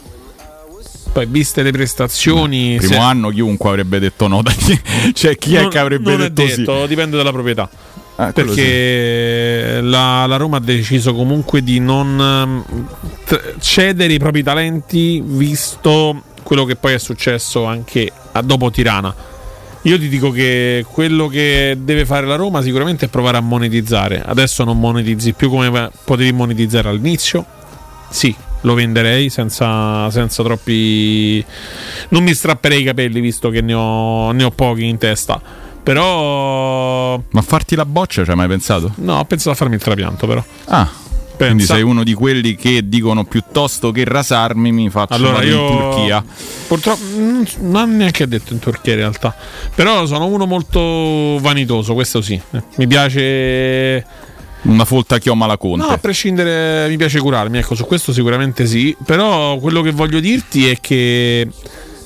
poi viste le prestazioni Primo se- anno chiunque avrebbe detto no, cioè chi è non- che avrebbe detto è sì? detto, dipende dalla proprietà Eh, quello sì. perché la, la Roma ha deciso comunque di non ehm, cedere i propri talenti visto quello che poi è successo anche a- dopo Tirana. Io ti dico che quello che deve fare la Roma sicuramente è provare a monetizzare. Adesso non monetizzi più come potevi monetizzare all'inizio. Sì, lo venderei senza, senza troppi... Non mi strapperei i capelli visto che ne ho, ne ho pochi in testa. Però... Ma farti la boccia ci hai mai pensato? No, ho pensato a farmi il trapianto però. Ah, quindi sei uno di quelli che dicono piuttosto che rasarmi mi faccio Allora io in Turchia. Purtroppo non neanche detto in Turchia in realtà. Però sono uno molto vanitoso, questo sì. Mi piace Una folta chioma la conte. No, a prescindere mi piace curarmi, ecco, su questo sicuramente sì, però quello che voglio dirti è che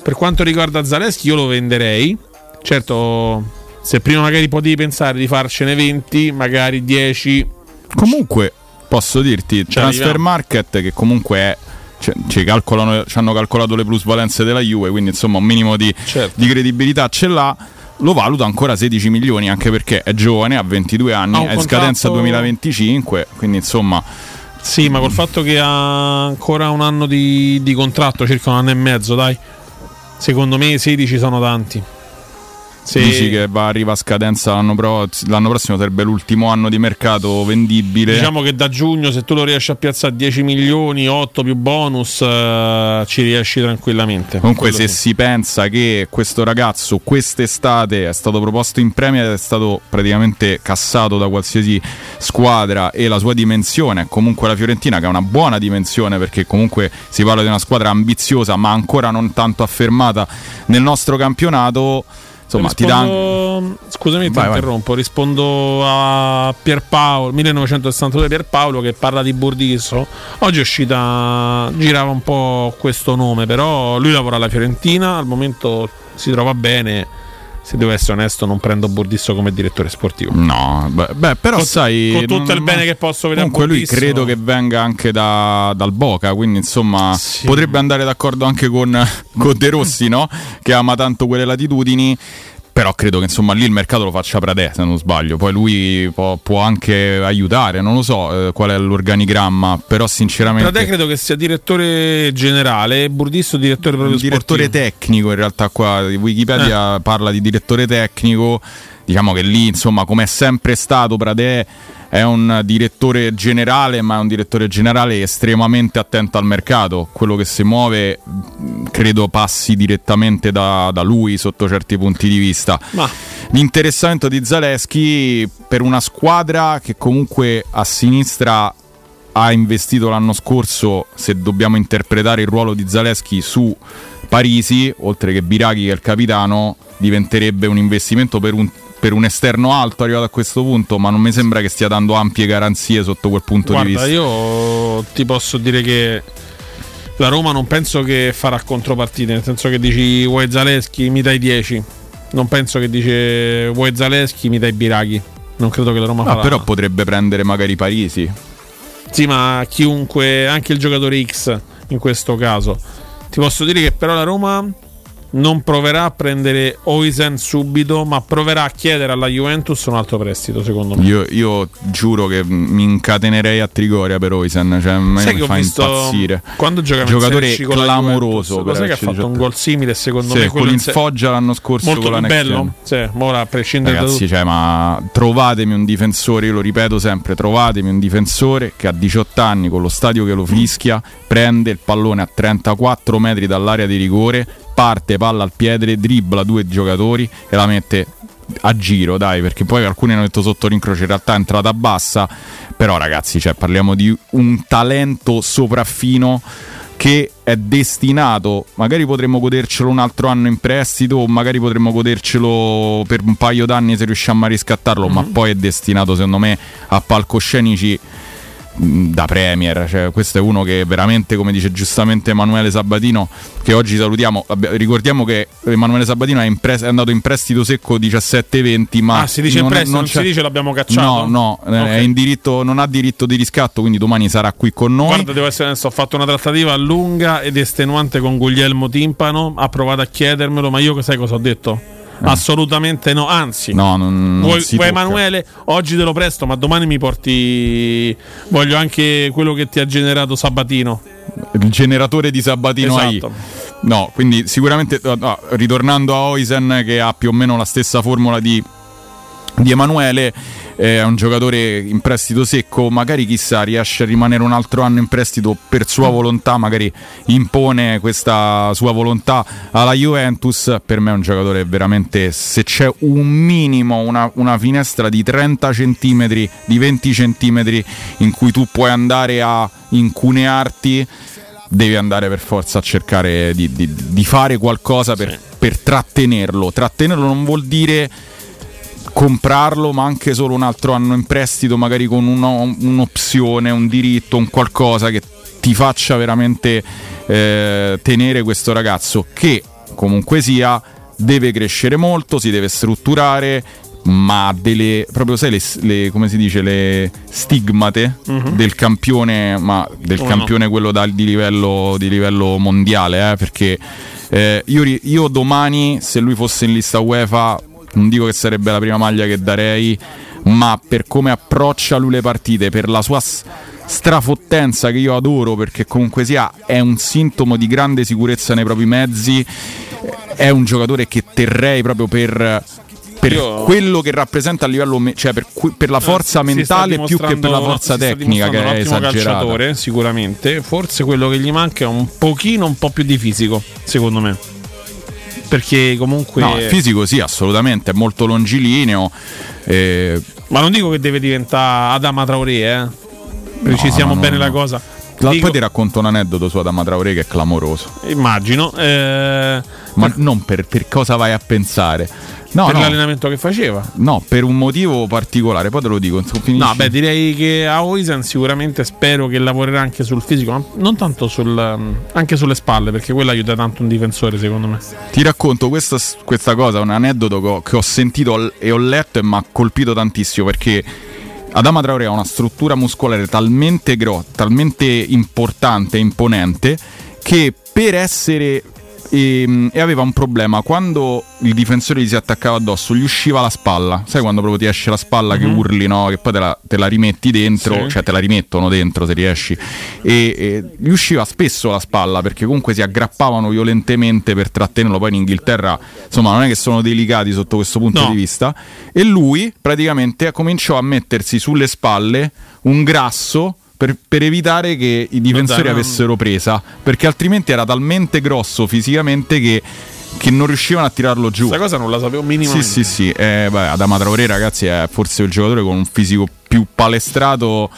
per quanto riguarda Zaleschi io lo venderei. Certo, se prima magari potevi pensare di farcene 20, magari 10 Comunque, posso dirti, Ci Transfer. Market che comunque è cioè, ci, calcolano, ci hanno calcolato le plusvalenze della Juve, quindi insomma un minimo di, Certo. di credibilità ce l'ha. Lo valuta ancora 16 milioni, anche perché è giovane, ha 22 anni, Ha è in scadenza contratto- 2025, quindi insomma Sì, ma col fatto che ha ancora un anno di, di contratto, circa un anno e mezzo, dai. Secondo me 16 sono tanti. Se- dici che va, arriva a scadenza l'anno, pro- l'anno prossimo, sarebbe l'ultimo anno di mercato vendibile. Diciamo che da giugno, se tu lo riesci a piazzare 10 milioni, 8 più bonus, eh, ci riesci tranquillamente. Comunque, se sì. si pensa che questo ragazzo quest'estate è stato proposto in Premier, è stato praticamente cassato da qualsiasi squadra e la sua dimensione, è comunque la Fiorentina, che ha una buona dimensione perché comunque si parla di una squadra ambiziosa ma ancora non tanto affermata nel nostro campionato. Insomma ti dà Rispondo- Scusami, ti Vai, vai. interrompo. Rispondo a Pierpaolo 1962 Pierpaolo che parla di Burdisso. Oggi è uscita, girava un po' questo nome, però lui lavora alla Fiorentina, al momento si trova bene. Se devo essere onesto, non prendo Burdisso come direttore sportivo. No, beh, beh, però Con- sai. con tutto non- il bene che posso vedere Comunque, lui credo che venga anche da- dal Boca, quindi insomma potrebbe andare d'accordo anche con, con De Rossi, no? Che ama tanto quelle latitudini. Però credo che insomma lì il mercato lo faccia Pradè, se non sbaglio. Poi lui può, può anche aiutare, non lo so eh, qual è l'organigramma, però sinceramente. Pradè credo che sia direttore generale, Burdisso direttore proprio direttore sportivo. tecnico in realtà qua Wikipedia parla di direttore tecnico diciamo che lì insomma come è sempre stato Pradè è un direttore generale ma è un direttore generale estremamente attento al mercato. Quello che si muove credo passi direttamente da, da lui sotto certi punti di vista. Ma l'interessamento di Zaleschi per una squadra che comunque a sinistra ha investito l'anno scorso, se dobbiamo interpretare il ruolo di Zaleschi su Parisi, oltre che Biraghi che è il capitano, diventerebbe un investimento per un, per un esterno alto arrivato a questo punto, ma non mi sembra che stia dando ampie garanzie sotto quel punto di Guarda, vista. io ti posso dire che la Roma non penso che farà contropartite, nel senso che dici vuoi Zaleschi mi dai 10. Non penso che dice vuoi Zaleschi mi dai Biraghi. Non credo che la Roma No, farà. però potrebbe prendere magari Parisi. Sì, ma chiunque, anche il giocatore X in questo caso. Ti posso dire che però la Roma non proverà a prendere Oisen subito, ma proverà a chiedere alla Juventus un altro prestito, secondo me. Io, io giuro che mi incatenerei a Trigoria per Oisen, cioè me Sai mi che ho fa impazzire. quando giocava giocatore con la clamoroso. Juventus, lo sai che ha fatto un gol simile secondo Sì, me con il se- Foggia l'anno scorso molto con la bello sì, ora a prescindere da Ragazzi, tutto cioè, ma trovatemi un difensore, io lo ripeto sempre, trovatemi un difensore che a 18 anni con lo stadio che lo fischia prende il pallone a 34 metri dall'area di rigore, parte palla al piede, dribbla due giocatori e la mette a giro, dai, perché poi alcuni hanno detto sotto l'incrocio, in realtà è entrata bassa, però ragazzi, cioè, parliamo di un talento sopraffino che è destinato, magari potremmo godercelo un altro anno in prestito, o magari potremmo godercelo per un paio d'anni se riusciamo a riscattarlo, ma poi è destinato secondo me a palcoscenici da Premier, cioè, questo è uno che veramente, come dice giustamente Emanuele Sabatino, che oggi salutiamo, ricordiamo che Emanuele Sabatino è, in pres- è andato in prestito secco 17-20, ma Ah, si dice in è- prestito, non c'è- si dice l'abbiamo cacciato? No, no, eh, Ok. è in diritto, non ha diritto di riscatto, quindi domani sarà qui con noi. Guarda, devo essere onesto, ho fatto una trattativa lunga ed estenuante con Guglielmo Timpano, ha provato a chiedermelo, ma io sai cosa ho detto? Assolutamente no, anzi. Eh. No, non, non Vuoi, vuoi. Emanuele? Oggi te lo presto, ma domani mi porti. Voglio anche quello che ti ha generato Sabatino. il generatore di Sabatino AI. Esatto. No, quindi sicuramente no, ritornando a Oisen che ha più o meno la stessa formula di, di Emanuele, eh, è un giocatore in prestito secco, magari chissà riesce a rimanere un altro anno in prestito per sua volontà, magari impone questa sua volontà alla Juventus, per me è un giocatore veramente, se c'è un minimo, una, una finestra di 30 cm, di 20 cm in cui tu puoi andare a incunearti, devi andare per forza a cercare di, di- di fare qualcosa per, per trattenerlo. Trattenerlo non vuol dire comprarlo, ma anche solo un altro anno in prestito, magari con uno- un'opzione, un diritto, un qualcosa che ti faccia veramente eh, tenere questo ragazzo che comunque sia deve crescere molto, si deve strutturare, ma ha delle proprio sai le, le- come si dice le stigmate Mhm. del campione, ma del Come campione quello dal- di, livello, di livello mondiale, eh, perché eh, io, io domani se lui fosse in lista UEFA non dico che sarebbe la prima maglia che darei, ma per come approccia lui le partite, per la sua strafottenza che io adoro, perché comunque sia è un sintomo di grande sicurezza nei propri mezzi, è un giocatore che terrei proprio per... Per Io- quello che rappresenta a livello, me- cioè per, que- per la forza Si mentale più che per la forza tecnica, che è esagerata. calciatore, sicuramente. Forse quello che gli manca è un pochino un po' più di fisico, secondo me. Perché comunque. No, il fisico sì, assolutamente, è molto longilineo. eh, Ma non dico che deve diventare Adama Traoré, eh. Precisiamo no, no, bene la cosa. La- Dico- Poi ti racconto un aneddoto su Adama Traoré che è clamoroso. Immagino. eh, Ma non per, per cosa vai a pensare. No, per no, l'allenamento che faceva. no, per un motivo particolare, poi te lo dico. No, beh, direi che a Oisen sicuramente spero che lavorerà anche sul fisico, ma non tanto sul, um, anche sulle spalle, perché quello aiuta tanto un difensore, secondo me. Ti racconto questa, questa cosa, un aneddoto che ho, che ho sentito e ho letto e mi ha colpito tantissimo perché Adama Traoré ha una struttura muscolare talmente grossa, talmente importante e imponente che per essere ehm, e aveva un problema quando il difensore gli si attaccava addosso gli usciva la spalla sai quando proprio ti esce la spalla che urli no? che poi te la, te la rimetti dentro Sì. cioè te la rimettono dentro se riesci e, e gli usciva spesso la spalla perché comunque si aggrappavano violentemente per trattenerlo poi in Inghilterra insomma non è che sono delicati sotto questo punto No. di vista e lui praticamente cominciò a mettersi sulle spalle un grasso per, per evitare che i difensori non- avessero presa perché altrimenti era talmente grosso fisicamente che, che non riuscivano a tirarlo giù Questa cosa non la sapevo sì, minimamente. sì, sì. Eh, beh, Adama Traoré, ragazzi, è forse il giocatore con un fisico più palestrato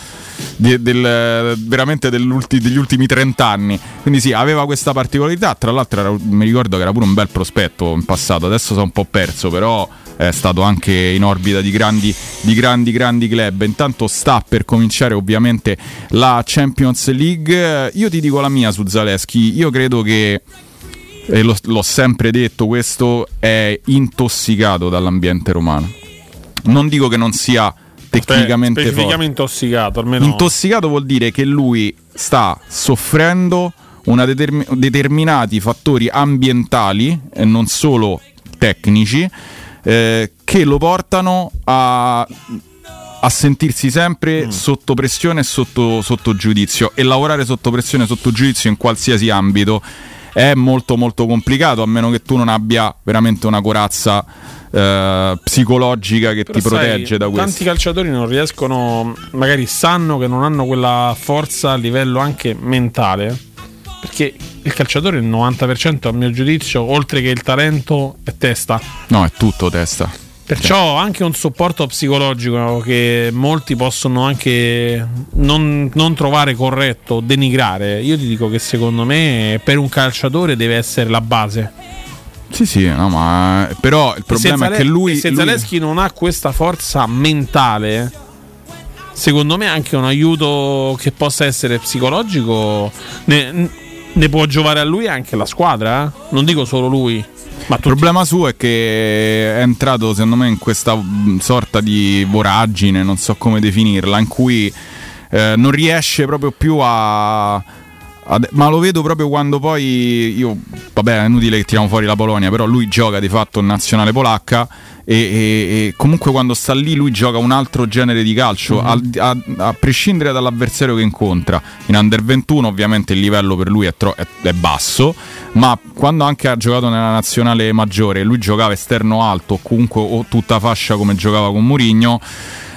de- del- veramente degli ultimi 30 anni. Quindi sì, aveva questa particolarità. Tra l'altro, era- mi ricordo che era pure un bel prospetto in passato. Adesso sono un po' perso, però è stato anche in orbita di grandi, di grandi, grandi club. Intanto sta per cominciare ovviamente la Champions League. Io ti dico la mia su Zaleschi. Io credo che e lo- l'ho sempre detto, questo è intossicato dall'ambiente romano. Non dico che non sia tecnicamente Spe- forte. intossicato, almeno. Intossicato vuol dire che lui sta soffrendo una determi- determinati fattori ambientali e non solo tecnici eh, che lo portano a, a sentirsi sempre sotto pressione e sotto, sotto giudizio e lavorare sotto pressione e sotto giudizio in qualsiasi ambito è molto molto complicato a meno che tu non abbia veramente una corazza eh, psicologica che Però ti sai, protegge da questo. Tanti calciatori non riescono, magari sanno che non hanno quella forza a livello anche mentale. Perché il calciatore, il 90% a mio giudizio, oltre che il talento, è testa. No, è tutto testa. Perciò anche un supporto psicologico che molti possono anche non, non trovare corretto, denigrare. Io ti dico che secondo me per un calciatore deve essere la base. Sì, sì, no, ma però il problema è Zale- che lui. se lui- Zaleschi non ha questa forza mentale, secondo me anche un aiuto che possa essere psicologico ne, ne può giovare a lui anche la squadra. eh? Non dico solo lui, ma Il problema suo è che è entrato, secondo me, in questa mh, sorta di voragine, non so come definirla, in cui eh, non riesce proprio più a. ad- ma lo vedo proprio quando poi io, vabbè, è inutile che tiriamo fuori la Polonia, però lui gioca di fatto in nazionale polacca e, e- e comunque quando sta lì lui gioca un altro genere di calcio, al- a, a prescindere dall'avversario che incontra. In Under 21 ovviamente il livello per lui è, tro- è- è basso, ma quando anche ha giocato nella nazionale maggiore, lui giocava esterno alto o comunque o tutta fascia come giocava con Mourinho.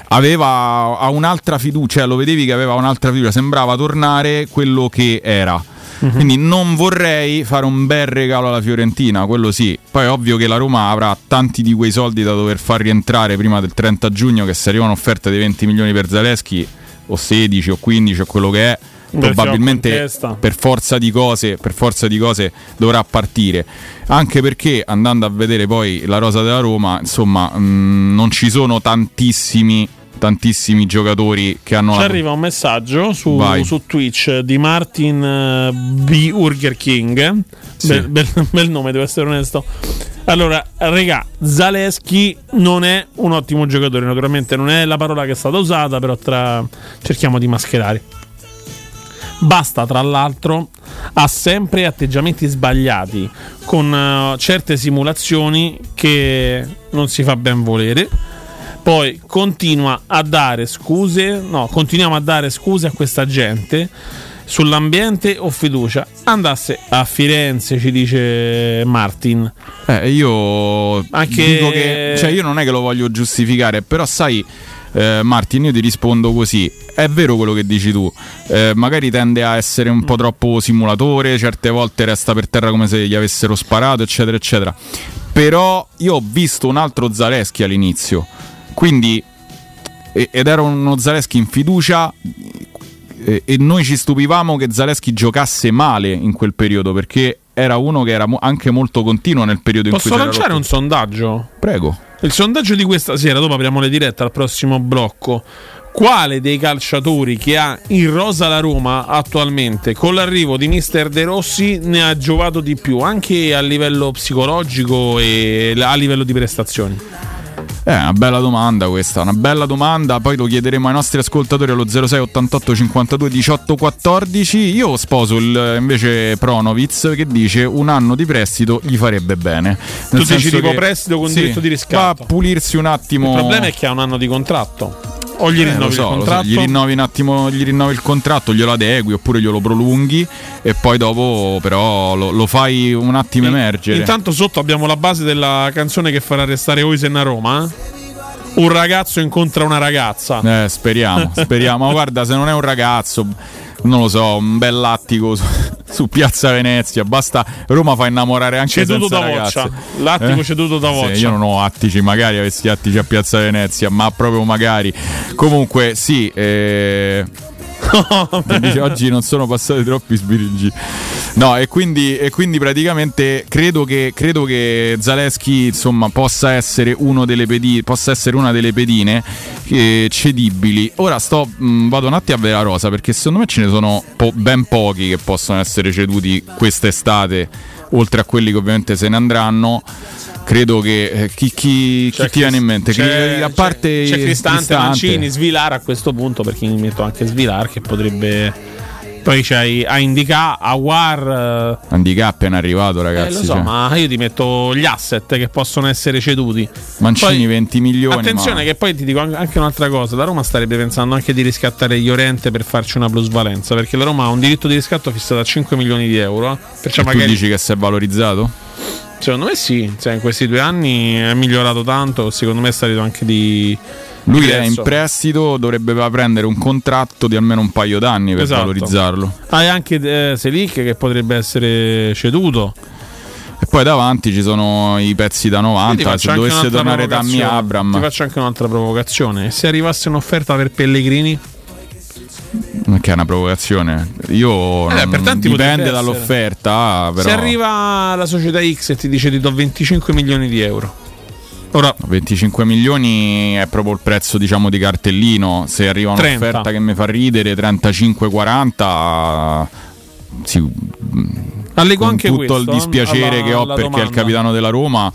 Aveva un'altra fiducia, cioè lo vedevi che aveva un'altra fiducia, sembrava tornare quello che era. Quindi non vorrei fare un bel regalo alla Fiorentina, quello sì. Poi è ovvio che la Roma avrà tanti di quei soldi da dover far rientrare prima del 30 giugno, che se arrivano offerte di 20 milioni per Zaleschi, o 16 o 15 o quello che è, probabilmente per forza di cose, per forza di cose dovrà partire. Anche perché andando a vedere poi la rosa della Roma, insomma, mh, non ci sono tantissimi tantissimi giocatori che hanno Ci la arriva un messaggio su, su Twitch di Martin eh, B. Burger King. Sì. Bel, bel- bel nome, devo essere onesto. Allora, regà, Zaleschi non è un ottimo giocatore, naturalmente non è la parola che è stata usata, però tra... cerchiamo di mascherare. Basta, tra l'altro, ha sempre atteggiamenti sbagliati, con eh, certe simulazioni che non si fa ben volere. Poi continua a dare scuse, no, continuiamo a dare scuse a questa gente sull'ambiente o fiducia. Andasse a Firenze, ci dice Martin. Eh, io Anche- dico che cioè io non è che lo voglio giustificare, però sai eh, Martin, io ti rispondo così. È vero quello che dici tu. Eh, magari tende a essere un po' troppo simulatore, certe volte resta per terra come se gli avessero sparato, eccetera, eccetera. Però io ho visto un altro Zaleschi all'inizio. Quindi ed era uno Zaleschi in fiducia e noi ci stupivamo che Zaleschi giocasse male in quel periodo perché era uno che era anche molto continuo nel periodo Posso in cui era lanciare un sondaggio? Prego. Il sondaggio di questa sera, dopo apriamo le dirette al prossimo blocco. Quale dei calciatori che ha in rosa la Roma attualmente, con l'arrivo di Mister De Rossi, ne ha giovato di più, anche a livello psicologico e a livello di prestazioni? È una bella domanda questa, una bella domanda, poi lo chiederemo ai nostri ascoltatori allo 06 88 52 18 14. Io sposo il, invece Pronovic che dice un anno di prestito gli farebbe bene. Tu Nel dici senso tipo prestito con sì, diritto di Va riscatto. a pulirsi un attimo. Il problema è che ha un anno di contratto. O gli Eh, rinnovi so, il lo so, contratto? gli rinnovi un attimo, gli rinnovi il contratto, glielo adegui oppure glielo prolunghi e poi dopo però lo, lo fai un attimo emergere. Intanto sotto abbiamo la base della canzone che farà restare Oisen a Roma. eh? Un ragazzo incontra una ragazza. Eh, speriamo, speriamo. Ma guarda, se non è un ragazzo, non lo so, un bel lattico su, su Piazza Venezia, basta Roma fa innamorare anche Ceduto senza da ragazze. Voccia. L'attico ceduto da Voccia. Sì, io non ho attici, magari avessi attici a Piazza Venezia, ma proprio magari. Comunque, sì, eh... Dice, oggi non sono passati troppi sbirigi. No, e quindi, e quindi praticamente credo che, credo che Zaleschi insomma, possa, essere uno delle pedi- possa essere una delle pedine eh, cedibili. Ora sto, mh, vado un attimo a Vera Rosa perché secondo me ce ne sono po- ben pochi che possono essere ceduti quest'estate, oltre a quelli che ovviamente se ne andranno. Credo che eh, chi, chi, chi ti viene in mente? C'è, Chi- a parte c'è Cristante, Cristante. Mancini, Svilar a questo punto, perché mi metto anche Svilar che potrebbe. Poi c'hai a Indica, a War. Handicap è appena arrivato, Eh, ragazzi. lo so, cioè. ma io ti metto gli asset che possono essere ceduti. Mancini Poi- 20 milioni. Attenzione, ma- che poi ti dico an- anche un'altra cosa: la Roma starebbe pensando anche di riscattare Llorente per farci una plusvalenza. Perché la Roma ha un diritto di riscatto fissato a 5 milioni di euro. eh. Perciò E tu magari. dici che si è valorizzato? Secondo me sì, cioè, in questi due anni è migliorato tanto. Secondo me è stato anche di. Lui è in prestito, dovrebbe prendere un contratto di almeno un paio d'anni per Esatto. valorizzarlo. Hai anche eh, Selic che potrebbe essere ceduto. E poi davanti ci sono i pezzi da Io ti 90. faccio Se dovesse tornare Tammy. Abram, Ti faccio anche un'altra provocazione. Se arrivasse un'offerta per Pellegrini? Che è una provocazione. Io Eh, non- dipende dall'offerta. Però Se arriva la società X e ti dice ti do 25 milioni di euro. Ora 25 milioni è proprio il prezzo diciamo di cartellino. Se arriva 30. un'offerta che mi fa ridere, 35-40. Sì, allego anche tutto questo, il eh, dispiacere alla- che ho perché è il domanda. capitano della Roma.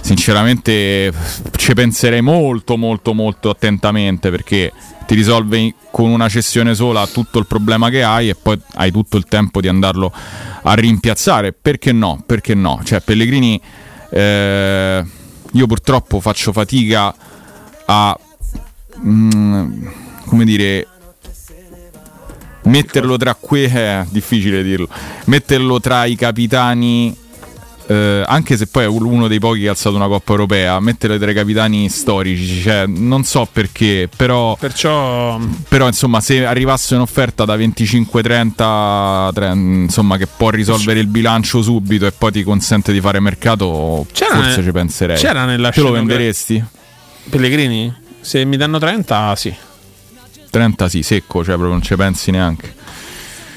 Sinceramente ci penserei molto molto molto attentamente perché ti risolve con una cessione sola tutto il problema che hai e poi hai tutto il tempo di andarlo a rimpiazzare. Perché no? Perché no? Cioè Pellegrini eh, io purtroppo faccio fatica a mm, come dire metterlo tra que è difficile dirlo metterlo tra i capitani eh, anche se poi è uno dei pochi che ha alzato una Coppa Europea metterlo tra i capitani storici cioè, non so perché però Perciò però insomma se arrivasse un'offerta da 25-30 tre- insomma che può risolvere il bilancio subito e poi ti consente di fare mercato C'era forse nel- ci penserei c'era nella te lo venderesti? Pellegrini? Se mi danno 30, sì. 30 sì, secco, cioè proprio non ci pensi neanche.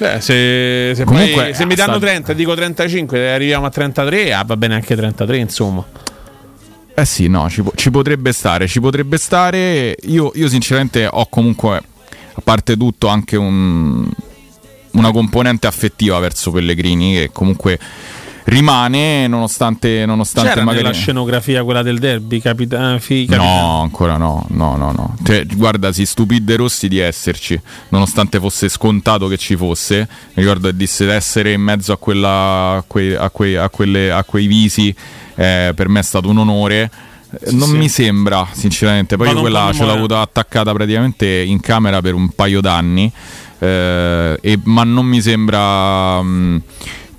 Beh, se, se, Comunque, poi- se mi danno 30 e dico 35 e arriviamo a 33, ah, va bene anche 33, insomma. Eh sì, no, ci, ci potrebbe stare, ci potrebbe stare. Io, io sinceramente ho comunque, a parte tutto, anche un- una componente affettiva verso Pellegrini che comunque rimane nonostante, nonostante C'era magari... nella scenografia quella del derby, capita- fi- capita- No, ancora no, no, no, no. Cioè, guarda, si stupì De Rossi di esserci, nonostante fosse scontato che ci fosse. Mi ricordo che disse di essere in mezzo a, quella, a, quei, a, quei, a, quelle- a quei visi, eh, per me è stato un onore. Eh, non sì. mi sembra, sinceramente. Poi quella ce l'ho avuta attaccata praticamente in camera per un paio d'anni. eh, e- ma non mi sembra. mh,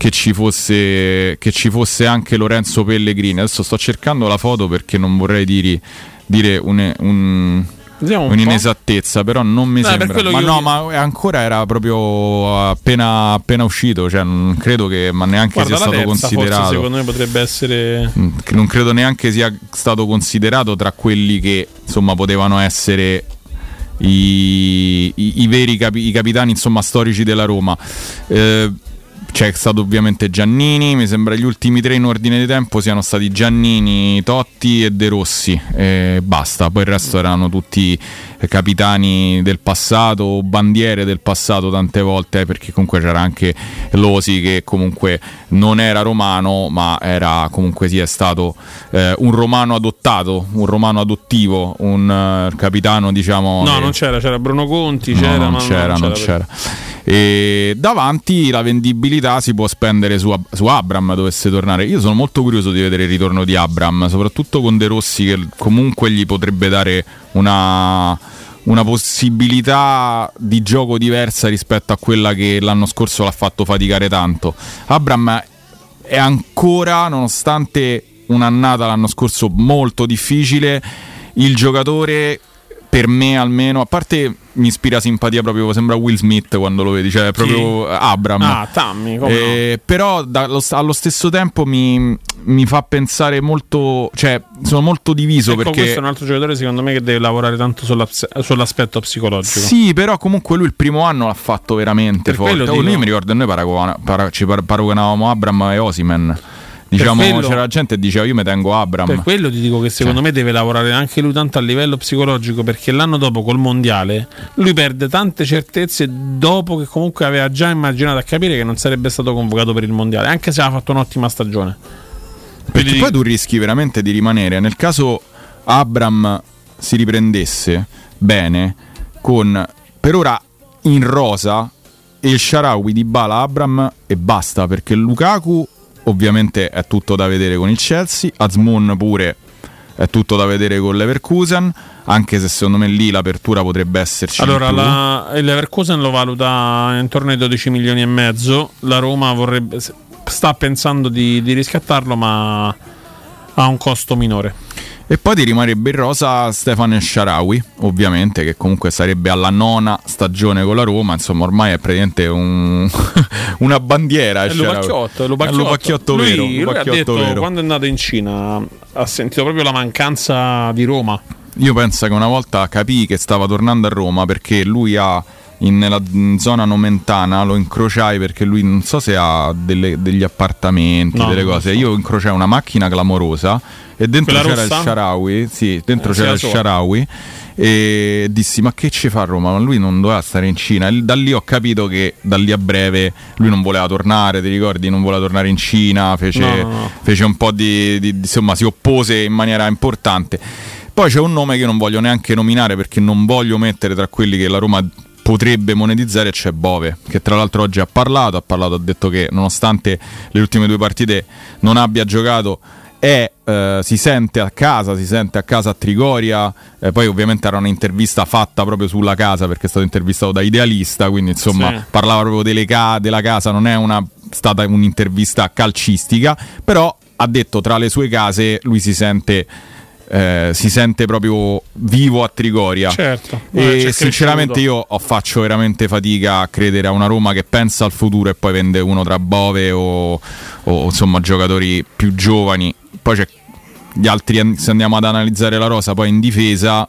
che ci, fosse, che ci fosse anche Lorenzo Pellegrini. Adesso sto cercando la foto perché non vorrei dire, dire un- un- Vediamo un un'inesattezza, però non mi No, sembra. Ma io- no, ma ancora era proprio appena, appena uscito, cioè non credo che ma neanche Guarda, sia stato considerato. Forse, secondo me potrebbe essere. Mm, non credo neanche sia stato considerato tra quelli che insomma potevano essere i, i, i veri capi, i capitani insomma, storici della Roma. Eh, c'è stato ovviamente Giannini, mi sembra gli ultimi tre in ordine di tempo siano stati Giannini, Totti e De Rossi, e basta, poi il resto erano tutti capitani del passato o bandiere del passato tante volte, eh, perché comunque c'era anche Losi che comunque non era romano, ma era comunque sì, è stato eh, un romano adottato, un romano adottivo, un uh, capitano diciamo... No, che... non c'era, c'era Bruno Conti, No, c'era, non ma c'era, non c'era. E davanti la vendibilità si può spendere su, su Abram dovesse tornare. Io sono molto curioso di vedere il ritorno di Abram, soprattutto con De Rossi che comunque gli potrebbe dare una, una possibilità di gioco diversa rispetto a quella che l'anno scorso l'ha fatto faticare tanto. Abram è ancora, nonostante un'annata l'anno scorso molto difficile, il giocatore per me almeno, a parte mi ispira simpatia proprio, sembra Will Smith quando lo vedi, cioè proprio Abram. Ah, Tammy, Eh, Però dallo- allo stesso tempo mi, mi fa pensare molto, cioè sono molto diviso Ecco, perché... questo è un altro giocatore secondo me che deve lavorare tanto sulla- sull'aspetto psicologico. Sì, però comunque lui il primo anno l'ha fatto veramente Per forte. Oh, Io mi ricordo, noi ci par- paragonavamo Abram e Osimen. Diciamo, quello- c'era gente che diceva io mi tengo Abram. Per quello ti dico che secondo Cioè. me deve lavorare anche lui tanto a livello psicologico perché l'anno dopo col mondiale lui perde tante certezze dopo che comunque aveva già immaginato a capire che non sarebbe stato convocato per il mondiale, anche se aveva fatto un'ottima stagione. Perché poi tu rischi veramente di rimanere. Nel caso Abram si riprendesse bene con per ora in rosa il Sharawi di Bala Abram e basta perché Lukaku ovviamente è tutto da vedere con il Chelsea, Azmoun pure è tutto da vedere con l'Everkusen, anche se secondo me lì l'apertura potrebbe esserci. Allora, la, il Leverkusen lo valuta intorno ai 12 milioni e mezzo. La Roma vorrebbe, sta pensando di, di riscattarlo, ma ha un costo minore. E poi ti rimarrebbe in rosa Stefano Sharawi, ovviamente, che comunque sarebbe alla nona stagione con la Roma. Insomma, ormai è praticamente un- una bandiera. È Lupacchiotto lui, vero. lui ha Lupacchiotto detto vero. quando è andato in Cina ha sentito proprio la mancanza di Roma. Io penso che una volta capì che stava tornando a Roma perché lui ha in- nella zona nomentana lo incrociai perché lui non so se ha delle- degli appartamenti, No, delle lo cose. so. Io incrociai una macchina clamorosa e dentro Quella c'era rossa? il Sharawi. Sì, dentro Eh, c'era il. Sharawi. E dissi: Ma che ci fa a Roma? Ma lui non doveva stare in Cina. E da lì ho capito che da lì a breve lui non voleva tornare. Ti ricordi? Non voleva tornare in Cina. Fece, No, fece un po' di, di- insomma, si oppose in maniera importante. Poi c'è un nome che non voglio neanche nominare perché non voglio mettere tra quelli che la Roma potrebbe monetizzare, c'è Bove, che tra l'altro oggi ha parlato, ha parlato, ha detto che nonostante le ultime due partite non abbia giocato, è, eh, si sente a casa, si sente a casa a Trigoria, eh, poi ovviamente era un'intervista fatta proprio sulla casa perché è stato intervistato da Idealista, quindi insomma Sì. parlava proprio delle ca- della casa, non è una, stata un'intervista calcistica, però ha detto tra le sue case lui si sente, eh, si sente proprio vivo a Trigoria. Certo. Eh, E c'è sinceramente io faccio veramente fatica a credere a una Roma che pensa al futuro e poi vende uno tra Bove o, o, insomma giocatori più giovani. Poi c'è gli altri, se andiamo ad analizzare la rosa, poi in difesa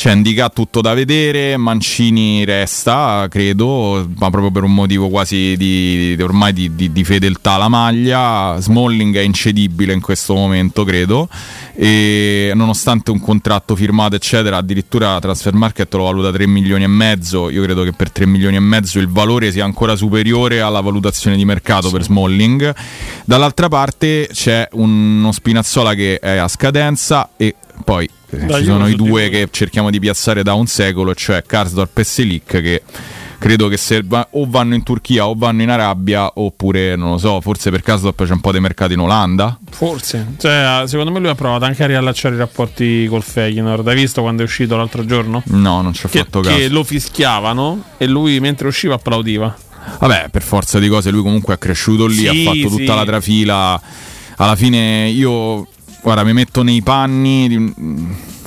c'è Indica tutto da vedere, Mancini resta, credo, ma proprio per un motivo quasi di, di- ormai di, di- di fedeltà alla maglia. Smalling è incedibile in questo momento, credo. E nonostante un contratto firmato, eccetera, addirittura Transfer Market lo valuta 3 milioni e mezzo. Io credo che per 3 milioni e mezzo il valore sia ancora superiore alla valutazione di mercato per Smalling. Dall'altra parte c'è uno Spinazzola che è a scadenza e poi eh, ci sono i due che cerchiamo di piazzare da un secolo, cioè Karsdorp e Selic che credo che se va- o vanno in Turchia o vanno in Arabia oppure non lo so, forse per Karsdorp c'è un po' di mercato in Olanda. Forse. Cioè, secondo me lui ha provato anche a riallacciare i rapporti col Feyenoord. Hai visto quando è uscito l'altro giorno? No, non ci ho Che, fatto che caso. lo fischiavano e lui mentre usciva applaudiva. Vabbè, per forza di cose lui comunque è cresciuto lì, Sì, ha fatto sì. tutta la trafila. Alla fine io guarda, mi metto nei panni di-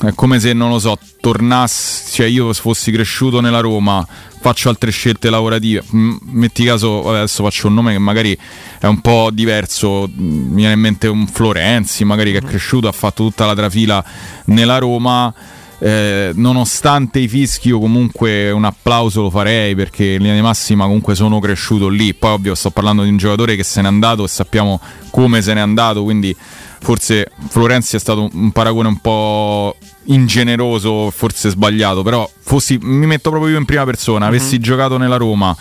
è come se non lo so, tornassi, cioè io fossi cresciuto nella Roma, faccio altre scelte lavorative. M- metti caso, adesso faccio un nome che magari è un po' diverso, mi viene in mente un Florenzi, magari che è cresciuto, ha fatto tutta la trafila nella Roma. eh, nonostante i fischi io comunque un applauso lo farei perché in linea di massima comunque sono cresciuto lì poi ovvio sto parlando di un giocatore che se n'è andato e sappiamo come se n'è andato quindi forse Florenzi è stato un paragone un po' ingeneroso forse sbagliato però fossi, mi metto proprio io in prima persona avessi giocato nella Roma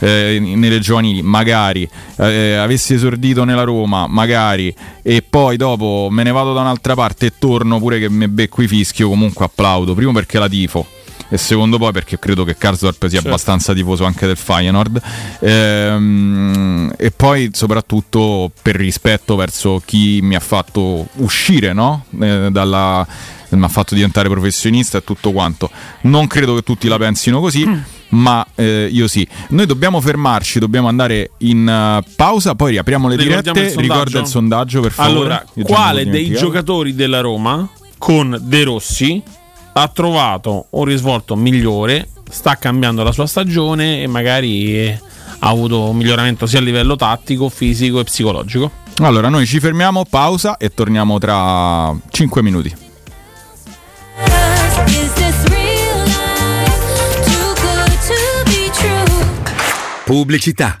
eh, nelle giovanili, magari eh, avessi esordito nella Roma, magari, e poi dopo me ne vado da un'altra parte e torno pure che mi becco i fischi, io comunque applaudo. Primo perché la tifo. E secondo poi perché credo che Karsdorp sia abbastanza tifoso anche del Feyenoord Ehm, e poi soprattutto per rispetto verso chi mi ha fatto uscire no? Eh, dalla, mi ha fatto diventare professionista e tutto quanto. Non credo che tutti la pensino così, ma eh, io sì. Noi dobbiamo fermarci, dobbiamo andare in eh, pausa, poi riapriamo le Ricordiamo dirette. il? Ricorda il sondaggio, per favore. Allora, quale dei giocatori della Roma con De Rossi ha trovato un risvolto migliore, sta cambiando la sua stagione e magari eh, ha avuto un miglioramento sia a livello tattico, fisico e psicologico? Allora, noi ci fermiamo, pausa e torniamo tra 5 minuti. Pubblicità.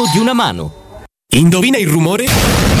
di una mano. Indovina il rumore?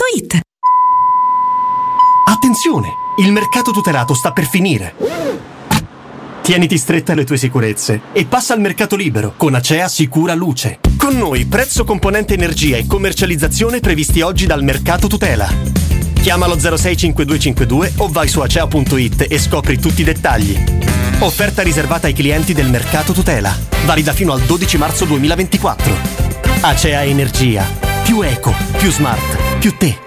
paolettimobili.it Attenzione! Il mercato tutelato sta per finire. Tieniti stretta alle tue sicurezze e passa al mercato libero con Acea Sicura Luce. Con noi prezzo componente energia e commercializzazione previsti oggi dal mercato tutela. Chiamalo 065252 o vai su acea.it e scopri tutti i dettagli. Offerta riservata ai clienti del mercato tutela. Valida fino al 12 marzo 2024. Acea Energia. Più eco, più smart, più te.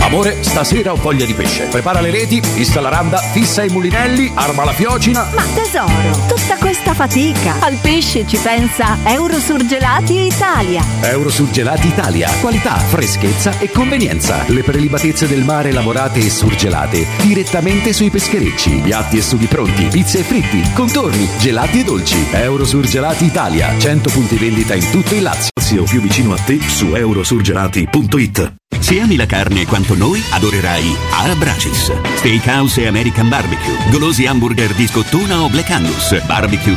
Amore, stasera ho voglia di pesce. Prepara le reti, fissa la randa, fissa i mulinelli, arma la fiocina. Ma tesoro, tutta questa fatica. Al pesce ci pensa Eurosurgelati Italia. Eurosurgelati Italia. Qualità, freschezza e convenienza. Le prelibatezze del mare lavorate e surgelate direttamente sui pescherecci. Piatti e sughi pronti, pizze e fritti, contorni, gelati e dolci. Eurosurgelati Italia. 100 punti vendita in tutto il Lazio. Lazio più vicino a te su eurosurgelati.it. Se ami la carne quanto noi, adorerai Arabracis. Steakhouse e American Barbecue. Golosi hamburger di scottuna o Black Angus. Barbecue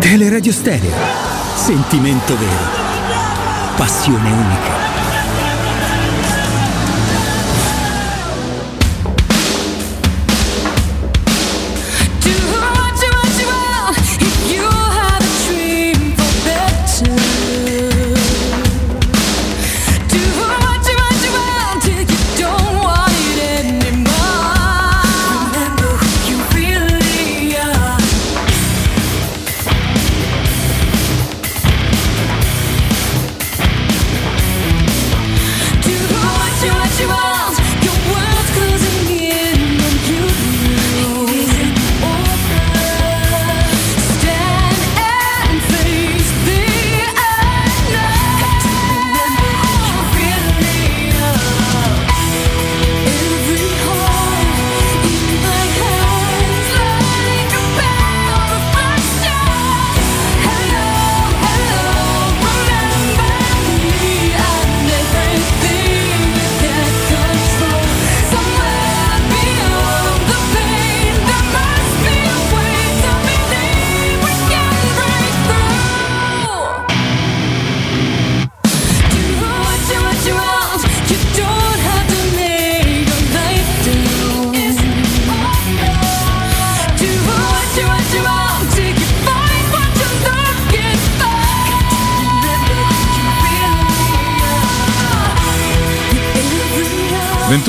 Teleradio Stereo. Sentimento vero. Passione unica.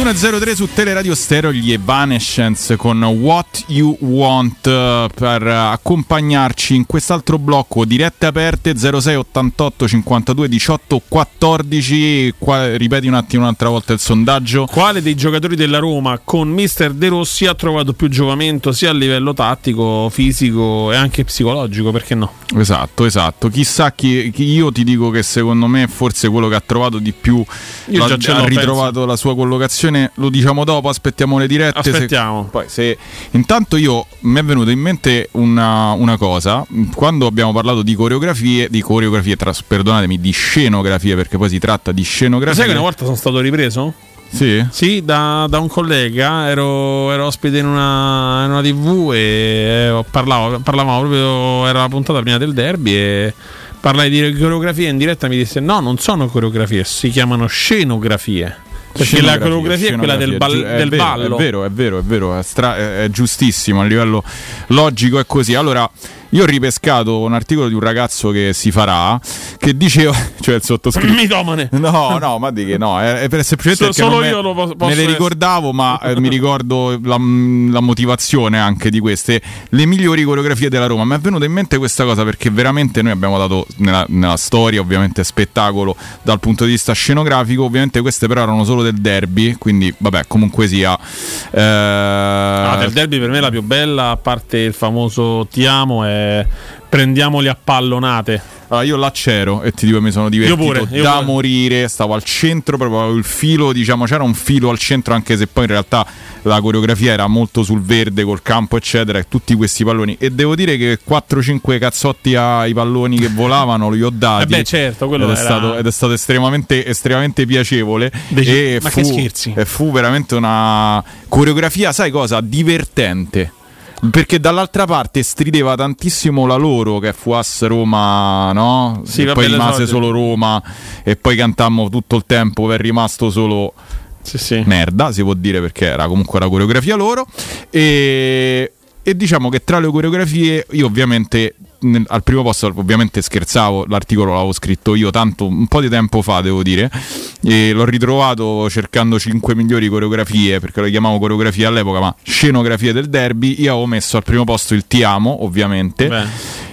Fortuna 03 su Teleradio Stereo gli Evanescence con What You Want eh, per accompagnarci in quest'altro blocco. Dirette aperte 06 88 52 18 14 Qua, ripeti un attimo un'altra volta il sondaggio. Quale dei giocatori della Roma con Mister De Rossi ha trovato più giovamento sia a livello tattico, fisico e anche psicologico? Perché no? esatto esatto. Chissà chi, chi io ti dico che secondo me forse quello che ha trovato di più Io ha, già ce l'ho, ritrovato penso. la sua collocazione lo diciamo dopo aspettiamo le dirette se- Aspettiamo. poi se intanto io mi è venuta in mente una, una cosa quando abbiamo parlato di coreografie di coreografie tras- perdonatemi di scenografie perché poi si tratta di scenografie sai che una volta sono stato ripreso? Sì? Sì, da, da un collega, ero, ero ospite in una, in una tv e eh, parlavo, parlavamo proprio, era la puntata prima del derby e parlai di coreografie in diretta mi disse no, non sono coreografie, si chiamano scenografie. Perché la coreografia è quella del, bal- giu- è del vero, ballo. È vero, è vero, è vero, è, stra- è giustissimo a livello logico è così. Allora, io ho ripescato un articolo di un ragazzo che si farà che diceva, cioè il sottoscritto Mitomane. No, no, ma di che no, è, è per semplicemente So- solo me- io lo po- posso me le ricordavo, ma eh, mi ricordo la, la motivazione anche di queste, le migliori coreografie della Roma. Mi è venuta in mente questa cosa perché veramente noi abbiamo dato nella, nella storia, ovviamente spettacolo dal punto di vista scenografico, ovviamente queste però erano solo del derby, quindi vabbè, comunque sia eh, Ah, del derby per me la più bella, a parte il famoso ti amo, è prendiamoli a pallonate. Allora, io là c'ero e ti dico mi sono divertito Io pure, io da pure. morire, stavo al centro, proprio il filo, diciamo c'era un filo al centro anche se poi in realtà la coreografia era molto sul verde col campo eccetera e tutti questi palloni e devo dire che 4-5 cazzotti ai palloni che volavano li ho dati. Eh beh, certo, quello ed è, era- stato, ed è stato estremamente, estremamente piacevole Deci- e ma fu, che scherzi? e fu veramente una coreografia, sai cosa? Divertente. Perché dall'altra parte strideva tantissimo la loro che fu As Roma, no? Sì, e vabbè, poi rimase solo Roma e poi cantammo tutto il tempo, è rimasto solo merda, si può dire perché era comunque la coreografia loro. E, e diciamo che tra le coreografie io ovviamente nel- al primo posto ovviamente scherzavo, l'articolo l'avevo scritto io tanto un po' di tempo fa devo dire e l'ho ritrovato cercando 5 migliori coreografie perché le chiamavo coreografie all'epoca ma scenografie del derby io avevo messo al primo posto il Ti amo ovviamente Beh.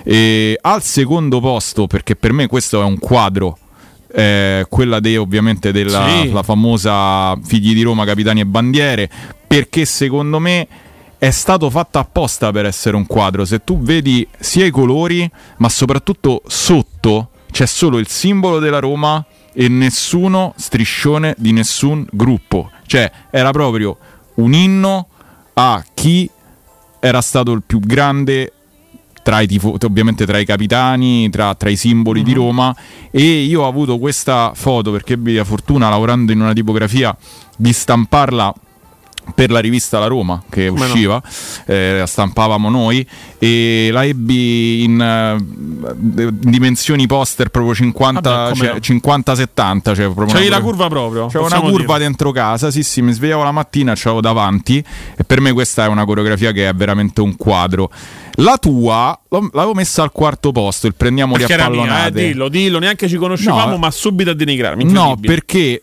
e al secondo posto perché per me questo è un quadro eh, quella dei, ovviamente della Sì. la famosa figli di Roma capitani e bandiere perché secondo me è stato fatto apposta per essere un quadro. Se tu vedi sia i colori, ma soprattutto sotto c'è solo il simbolo della Roma e nessuno striscione di nessun gruppo. Cioè, era proprio un inno a chi era stato il più grande tra i tifo- ovviamente tra i capitani, tra, tra i simboli di Roma e io ho avuto questa foto perché ebbi la fortuna lavorando in una tipografia di stamparla per la rivista La Roma che Come no. usciva, eh, la stampavamo noi e la ebbi in eh, dimensioni poster proprio 50, Vabbè, come cioè, no. 50-70. Cioè proprio C'hai una la curva proprio. c'è una curva dire. dentro casa, sì sì, mi svegliavo la mattina, c'avevo davanti e per me questa è una coreografia che è veramente un quadro. La tua l'avevo messa al quarto posto, il prendiamoli Perché a era mia, eh, pallonate. dillo, dillo, neanche ci conoscevamo, No. ma subito a denigrarmi. No, perché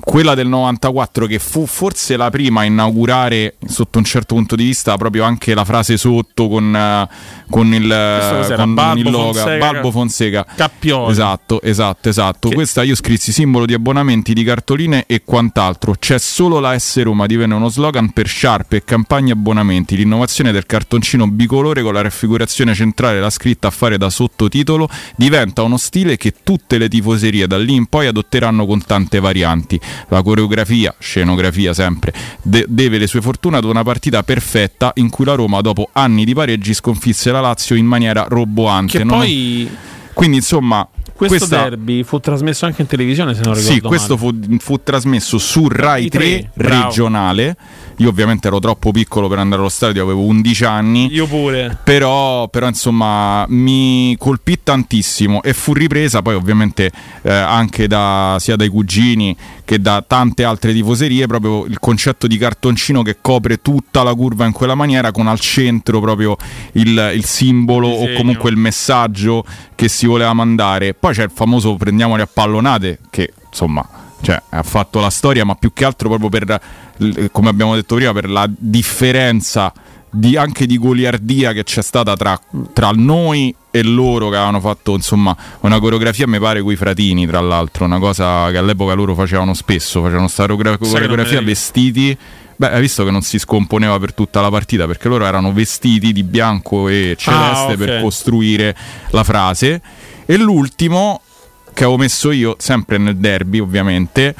quella del 94 che fu forse la prima a inaugurare sotto un certo punto di vista proprio anche la frase sotto con, eh, con il, con Balbo il logo. Fonseca, Balbo Fonseca. Cappioli. esatto esatto esatto. Questa io scrissi simbolo di abbonamenti di cartoline e quant'altro. C'è solo la S Roma divenne uno slogan per sciarpe e campagne abbonamenti. L'innovazione del cartoncino bicolore con la raffigurazione centrale la scritta a fare da sottotitolo diventa uno stile che tutte le tifoserie da lì in poi adotteranno con tante varianti la coreografia, scenografia sempre, de- deve le sue fortune ad una partita perfetta in cui la Roma dopo anni di pareggi sconfisse la Lazio in maniera roboante. Che Non- poi Quindi insomma... questo questa- derby fu trasmesso anche in televisione, se non ricordo sì, questo fu, fu trasmesso su Rai Rai 3, 3 bravo. regionale. Io ovviamente ero troppo piccolo per andare allo stadio, avevo 11 anni. Io pure. Però, però, insomma mi colpì tantissimo e fu ripresa poi ovviamente eh, anche da, sia dai cugini che da tante altre tifoserie proprio il concetto di cartoncino che copre tutta la curva in quella maniera con al centro proprio il, il simbolo o Disegno. comunque il messaggio che si voleva mandare poi c'è il famoso prendiamoli a pallonate che insomma cioè, ha fatto la storia ma più che altro proprio per come abbiamo detto prima per la differenza di- anche di goliardia che c'è stata tra, tra noi e loro che avevano fatto insomma una coreografia mi pare coi fratini tra l'altro una cosa che all'epoca loro facevano spesso facevano sta coreogra- Sai che non me coreografia vestiti Beh, hai visto che non si scomponeva per tutta la partita perché loro erano vestiti di bianco e celeste Ah, ok. per costruire la frase. E l'ultimo che avevo messo io, sempre nel derby ovviamente,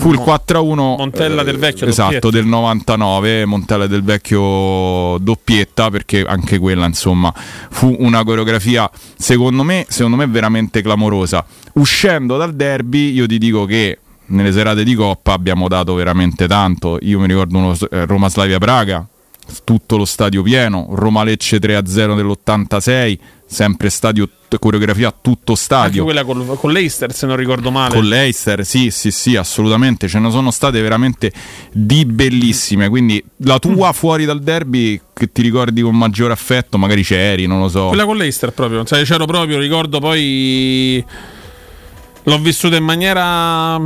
fu il 4-1 Montella del vecchio, esatto doppietta. del 99 Montella del vecchio doppietta perché anche quella insomma fu una coreografia secondo me secondo me veramente clamorosa uscendo dal derby io ti dico che nelle serate di Coppa abbiamo dato veramente tanto io mi ricordo uno eh, Roma Slavia Praga tutto lo stadio pieno Roma Lecce 3-0 dell'86 sempre stadio coreografia tutto Anche stadio quella col- con l'Eister, se non ricordo male. con l'Eister, sì, sì, sì, assolutamente. Ce ne sono state veramente di bellissime. Quindi la tua fuori dal derby che ti ricordi con maggiore affetto, magari c'eri, non lo so. Quella con l'Eister proprio, cioè, c'ero proprio, ricordo poi l'ho vissuta in maniera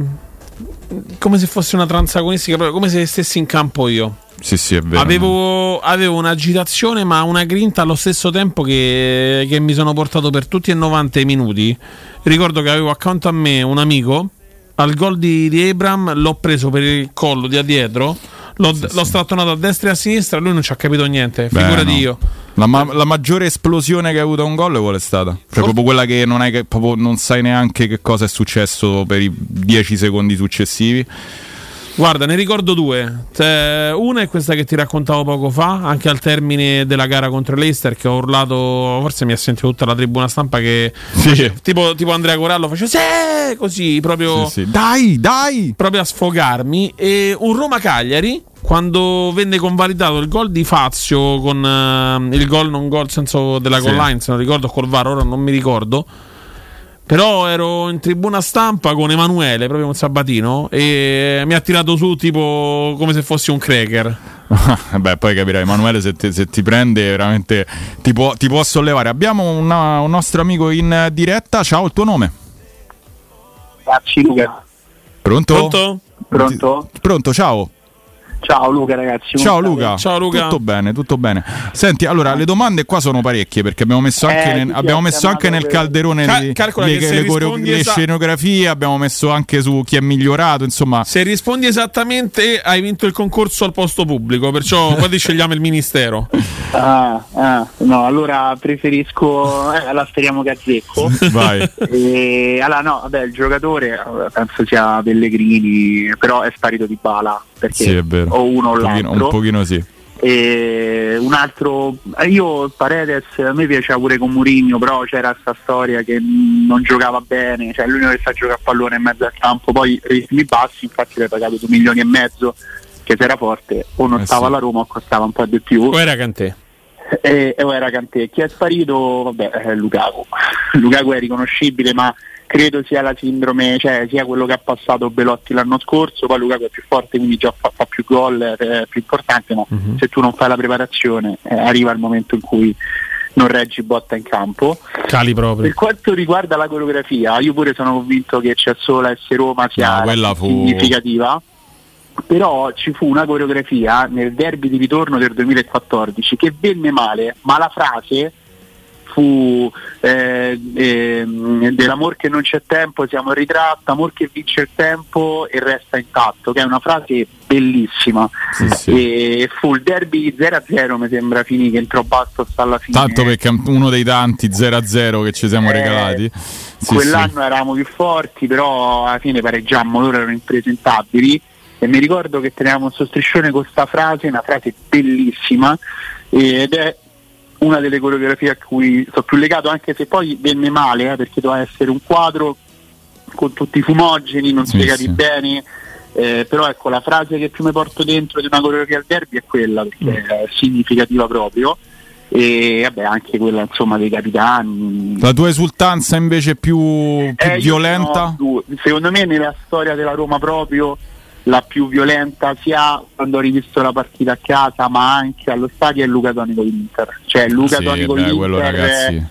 come se fosse una transagonistica, proprio come se stessi in campo io. Sì, sì, è vero. Avevo, avevo un'agitazione, ma una grinta allo stesso tempo che, che mi sono portato per tutti e 90 i minuti. Ricordo che avevo accanto a me un amico. Al gol di, di Abram l'ho preso per il collo di dietro, l'ho, l'ho strattonato a destra e a sinistra. Lui non ci ha capito niente. Beh, Figurati no. io. La, ma- la maggiore esplosione che hai avuto a un gol qual è stata? Cioè, proprio quella che non, hai proprio non sai neanche che cosa è successo per i 10 secondi successivi. Guarda, ne ricordo due. Una è questa che ti raccontavo poco fa, anche al termine della gara contro l'Eister, che ho urlato, forse mi ha sentito tutta la tribuna stampa che tipo, tipo Andrea Corallo faceva sì, così proprio Sì, sì. Dai, dai! proprio a sfogarmi e un Roma Cagliari quando venne convalidato il gol di Fazio con eh, il gol non gol senso della Sì. goal line, se non ricordo col VAR, ora non mi ricordo. Però ero in tribuna stampa con Emanuele, proprio con Sabatino, e mi ha tirato su tipo come se fossi un cracker. Beh, poi capirai, Emanuele, se, ti- se ti prende veramente ti può, ti può sollevare. Abbiamo una- un nostro amico in diretta. Ciao, il tuo nome? Luca. Pronto? Pronto? Pronto? Pronto, ciao. Ciao Luca ragazzi. Ciao Luca. state? Tutto bene, tutto bene. Senti, allora le domande qua sono parecchie perché abbiamo messo anche, Eh, nel, abbiamo messo anche nel calderone Ca- le, le- le coreo- le esa- scenografie, abbiamo messo anche su chi è migliorato, insomma. Se rispondi esattamente, hai vinto il concorso al posto pubblico, perciò poi ti scegliamo il ministero. Ah, ah, no, allora preferisco. Eh, la speriamo che azzecco. Vai. E, allora, no, vabbè, il giocatore eh, penso sia Pellegrini, però è sparito di bala perché Sì, è vero. O uno o un pochino, l'altro. un pochino sì. E un altro, eh, io Paredes a me piaceva pure con Murigno, però c'era questa storia che non giocava bene, cioè l'unico che sa giocare a pallone in mezzo al campo, poi ritmi bassi, infatti l'hai pagato 2 milioni e mezzo, che se era forte o non Eh stava sì. alla Roma o costava un po' di più. O era Cantè. E, o era Cantè. Chi è sparito? Vabbè, è Lukaku. Lukaku è riconoscibile, ma credo sia la sindrome, cioè sia quello che ha passato Belotti l'anno scorso, poi Lukaku è più forte, quindi già fa, fa più gol, è più importante, ma Mhm. se tu non fai la preparazione eh, arriva il momento in cui non reggi botta in campo. Cali proprio. Per quanto riguarda la coreografia, io pure sono convinto che c'è solo S Roma sia No, fu- significativa, però ci fu una coreografia nel derby di ritorno del 2014 che venne male, ma la frase fu eh, ehm, dell'amor che non c'è tempo, siamo in ritratto, amor che vince il tempo e resta intatto, che è una frase bellissima. E fu il derby 0-0 mi sembra finì che entrò basso sta alla fine. Tanto perché è uno dei tanti 0-0 che ci siamo Eh, regalati. Sì, Quell'anno eravamo più forti, però alla fine pareggiammo, loro erano impresentabili e mi ricordo che tenevamo questo striscione con questa frase, una frase bellissima ed è una delle coreografie a cui sono più legato anche se poi venne male eh, perché doveva essere un quadro con tutti i fumogeni, non Sì, spiegati sì. bene eh, però ecco la frase che più mi porto dentro di una coreografia al derby è quella perché è significativa proprio e vabbè anche quella insomma dei capitani La tua esultanza invece più, più eh, io violenta? due. Secondo me nella storia della Roma proprio la più violenta sia quando ho rivisto la partita a casa ma anche allo stadio è Luca Tonico d'Inter. Cioè Luca Sì, quello, d'Inter ragazzi.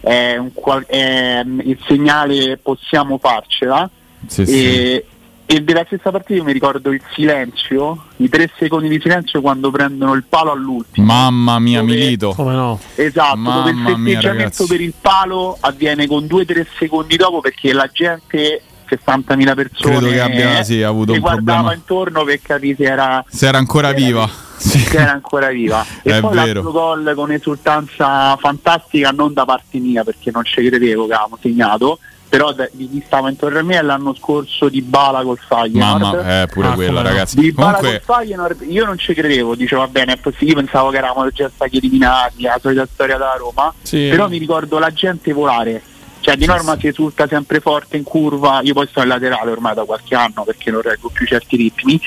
è, è un qual- è il segnale possiamo farcela. Sì, e, sì. e della stessa partita io mi ricordo il silenzio, i tre secondi di silenzio quando prendono il palo all'ultimo. Mamma mia, Milito. Come no? Esatto, dove il Mamma mia, festeggiamento ragazzi. per il palo avviene con 2-3 secondi dopo perché la gente, 60.000 persone, Credo che abbia, sì, avuto un guardava problema. intorno per capire se era, Se era ancora viva. se era ancora viva. E È poi vero. l'altro gol con esultanza fantastica, non da parte mia perché non ci credevo che avevamo segnato, però di chi stava intorno a me è l'anno scorso di Bala col Feyenoord. Mamma, eh, pure Ah, quella, ragazzi. Di Bala Comunque, col Feyenoord io non ci credevo, dicevo va bene, è possibile, io pensavo che eravamo già stati eliminati, la solita storia della Roma, Sì. però mi ricordo la gente volare. Cioè di norma si esulta sempre forte in curva, io poi sto in laterale ormai da qualche anno perché non reggo più certi ritmi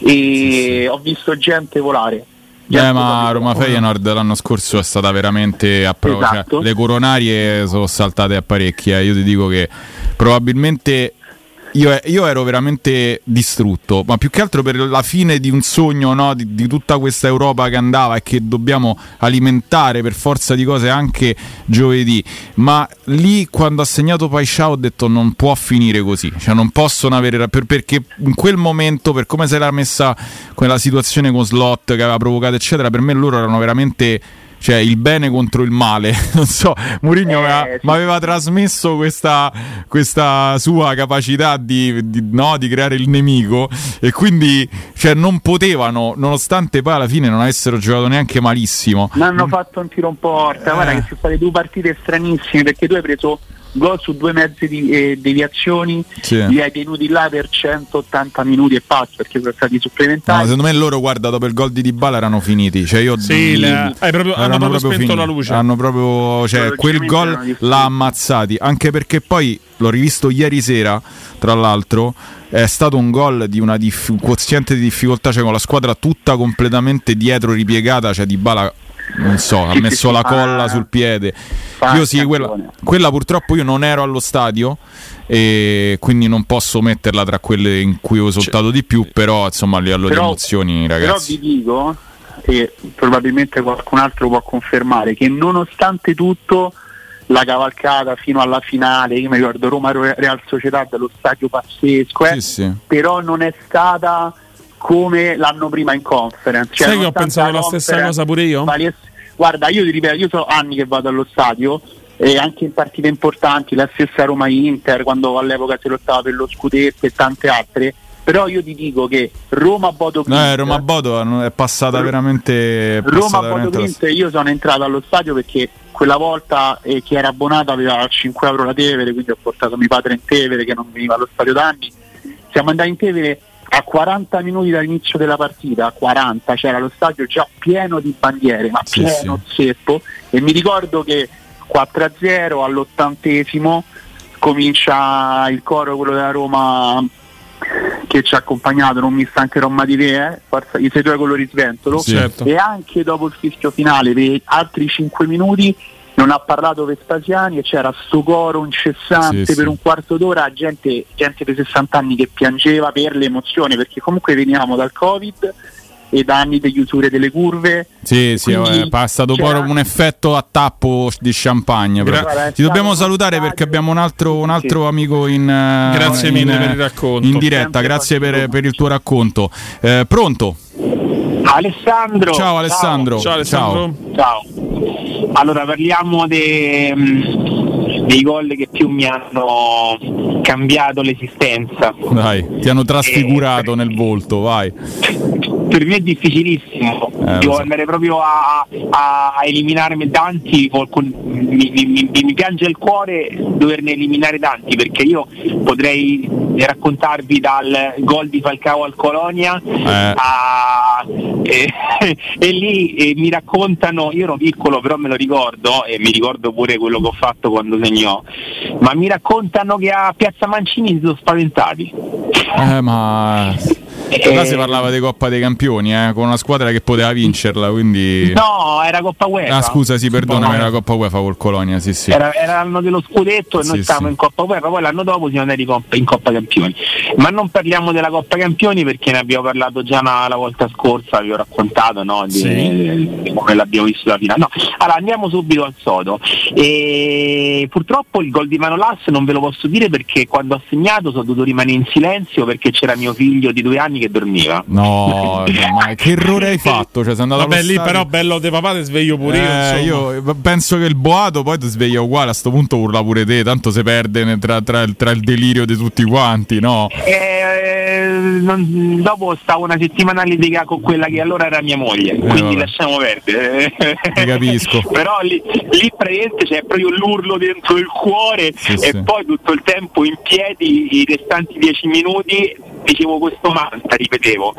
e ho visto gente volare. eh, ma Roma Feyenoord l'anno scorso è stata veramente a prova. cioè, Esatto. le coronarie sono saltate a parecchie. eh. Io ti dico che probabilmente io, io ero veramente distrutto, ma più che altro per la fine di un sogno no? di, di tutta questa Europa che andava e che dobbiamo alimentare per forza di cose anche giovedì. Ma lì quando ha segnato Paisciao ho detto non può finire così, cioè non possono avere per- perché in quel momento, per come si era messa quella situazione con Slot che aveva provocato, eccetera, per me loro erano veramente cioè il bene contro il male. Non so, Mourinho aveva- mi aveva trasmesso questa, questa sua capacità di, di- no, di creare il nemico e quindi cioè, non potevano, nonostante poi alla fine non avessero giocato neanche malissimo. Mi hanno fatto un tiro in porta, guarda che sono state due partite stranissime perché tu hai preso gol su due mezze di, eh, deviazioni, Sì. li hai tenuti là per 180 minuti e passa perché sono stati No, supplementari. secondo me loro, guarda, dopo il gol di Dybala erano finiti. Cioè io, Sì, le- hai proprio- hanno proprio spento la luce. Hanno proprio, cioè, Loro quel gol l'ha ammazzati. Anche perché poi l'ho rivisto ieri sera, tra l'altro. È stato un gol di una dif- un quoziente di difficoltà, cioè con la squadra tutta completamente dietro ripiegata. Cioè, Dybala non so, ha messo la colla sul piede. Io sì, quella, quella purtroppo io non ero allo stadio e quindi non posso metterla tra quelle in cui ho esultato di più, però insomma a livello di Però- emozioni Però ragazzi. vi dico, e probabilmente qualcun altro può confermare, che nonostante tutto la cavalcata fino alla finale, io mi ricordo Roma Real Società dello stadio pazzesco, eh, Sì, sì. però non è stata come l'anno prima in conference. Cioè, Sai che ho pensato la stessa cosa pure io? valesse- Guarda, io ti ripeto, io so anni che vado allo stadio e anche in partite importanti, la stessa Roma Inter, quando all'epoca si lottava per lo scudetto e tante altre. Però io ti dico che Roma Bodo No, eh, Roma Bodo è passata veramente. è Roma passata Bodo veramente la- Clint io sono entrato allo stadio perché quella volta eh, chi era abbonato aveva 5 euro la Tevere quindi ho portato mio padre in Tevere che non veniva allo stadio da anni siamo andati in Tevere a 40 minuti dall'inizio della partita a 40 c'era lo stadio già pieno di bandiere ma Sì, pieno zeppo e mi ricordo che 4-0 all'ottantesimo comincia il coro quello della Roma che ci ha accompagnato, non mi stancherò mai di te, eh? Forza, i sei tuoi colori sventolo. Sì. Certo. E anche dopo il fischio finale, per altri 5 minuti, non ha parlato Vespasiani e c'era sto coro incessante Sì, per sì. un quarto d'ora, gente, gente di 60 anni che piangeva per l'emozione, perché comunque veniamo dal Covid e da anni di chiusure delle curve. Sì, sì, è passato poi un effetto a tappo di champagne. però. Guarda, Ti dobbiamo salutare perché abbiamo un altro, un altro amico in, eh, Grazie in- mille per il racconto. in diretta. Grazie per, per il tuo racconto. Eh, pronto? Alessandro. Ciao Alessandro. Ciao, Alessandro. Ciao. Allora parliamo de- mm, dei gol che più mi hanno cambiato l'esistenza. Dai, ti hanno trasfigurato nel volto, vai. Per me è difficilissimo, Eh, devo so. andare proprio a, a eliminarmi tanti, mi, mi- mi- mi piange il cuore doverne eliminare tanti perché io potrei raccontarvi dal gol di Falcao al Colonia Eh. a- e, e lì eh, mi raccontano, io ero piccolo però me lo ricordo e mi ricordo pure quello che ho fatto quando segnò, ma mi raccontano che a Piazza Mancini si sono spaventati. Eh, ma. Là si parlava di Coppa dei Campioni, eh, con una squadra che poteva vincerla, quindi. No, era Coppa UEFA. Ah, scusa, sì, perdonami, era Coppa UEFA col Colonia, sì, sì. Era, era l'anno dello scudetto e noi Sì, stavamo sì. in Coppa UEFA, poi l'anno dopo siamo andati in Coppa, in Coppa Campioni. Ma non parliamo della Coppa Campioni perché ne abbiamo parlato già la, la volta scorsa, vi ho raccontato no, di, di come l'abbiamo visto la finale. No, allora andiamo subito al sodo. E purtroppo il gol di Manolas non ve lo posso dire perché quando ha segnato sono dovuto rimanere in silenzio perché c'era mio figlio di due anni che dormiva. No, ma che errore hai fatto? Cioè, sei andato Vabbè, lì stadio- però bello de papà te sveglio pure io. Eh, insomma. io penso che il boato poi ti sveglia uguale. A sto punto urla pure te. Tanto si perde tra, tra il- tra il delirio di tutti quanti, no? Eh, non- dopo stavo una settimana a litigare con quella che allora era mia moglie, quindi vabbè. lasciamo perdere. Ti capisco. Però lì, lì praticamente c'è proprio l'urlo dentro il cuore Sì, e sì. poi tutto il tempo in piedi, i restanti dieci minuti dicevo questo manta, ripetevo,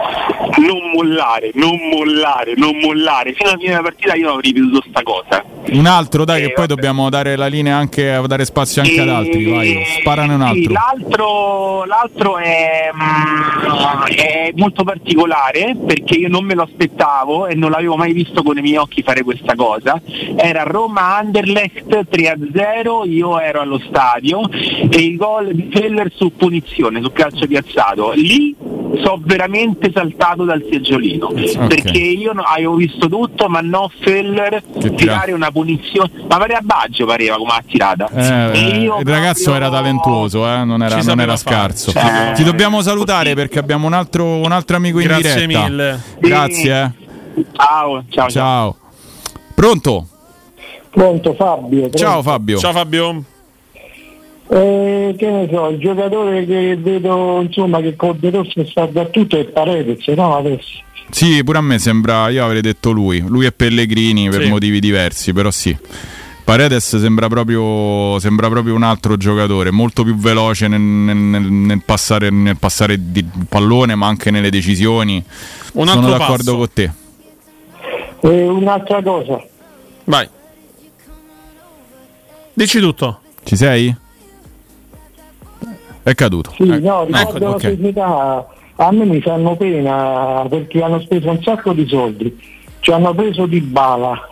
non mollare, non mollare, non mollare. Fino alla fine della partita io ho ripetuto sta cosa. Un altro, dai, Eh, che poi vabbè. dobbiamo dare la linea anche dare spazio anche ad altri. Vai, sparane un Sì, altro. l'altro, l'altro è, mm, è molto particolare perché io non me lo aspettavo e non l'avevo mai visto con i miei occhi fare questa cosa. Era Roma Anderlecht 3-0, io ero allo stadio e il gol di Feller su punizione, su calcio piazzato. Lì so veramente saltato dal seggiolino perché io no- avevo visto tutto ma no Feller Che tira- tirare una punizione ma pareva Baggio pareva come ha tirata Eh, E io il ragazzo era talentuoso, eh, non era, non era scarso. ci sapeva Ti dobbiamo salutare perché abbiamo un altro, un altro amico in Grazie diretta. mille. Grazie. eh. Ciao, ciao, ciao. Pronto? Pronto Fabio. Ciao Fabio. Ciao Fabio. Eh, che ne so, il giocatore che vedo insomma che con De Rossi sta da tutto è Paredes, no adesso. Sì, pure a me sembra, io avrei detto lui, lui e Pellegrini per Sì. motivi diversi, però sì. Paredes sembra proprio, sembra proprio un altro giocatore, molto più veloce nel, nel- nel- nel passare, nel passare di pallone, ma anche nelle decisioni. Un Sono altro d'accordo passo. con te. E un'altra cosa, Vai. Dici tutto. Ci sei? È caduto. sì, Eh, no, ecco, riguardo la ok. società, a me mi fanno pena perché hanno speso un sacco di soldi, ci hanno preso Di Bala,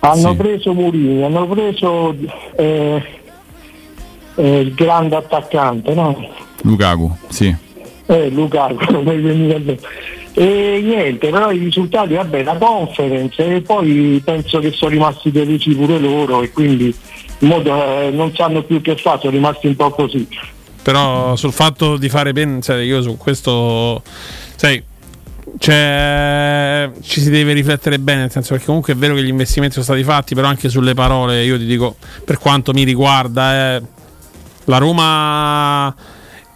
hanno Sì. preso Murini, hanno preso eh, eh, il grande attaccante, no? Lukaku, sì. Eh, Lukaku. E niente, però i risultati, vabbè, la conference e poi penso che sono rimasti delusi pure loro e quindi in modo, eh, non sanno più che fare, sono rimasti un po' così. Però sul fatto di fare bene, sai, io su questo, sai, Cioè, ci si deve riflettere bene, nel senso perché comunque è vero che gli investimenti sono stati fatti, però anche sulle parole io ti dico, per quanto mi riguarda, eh, la Roma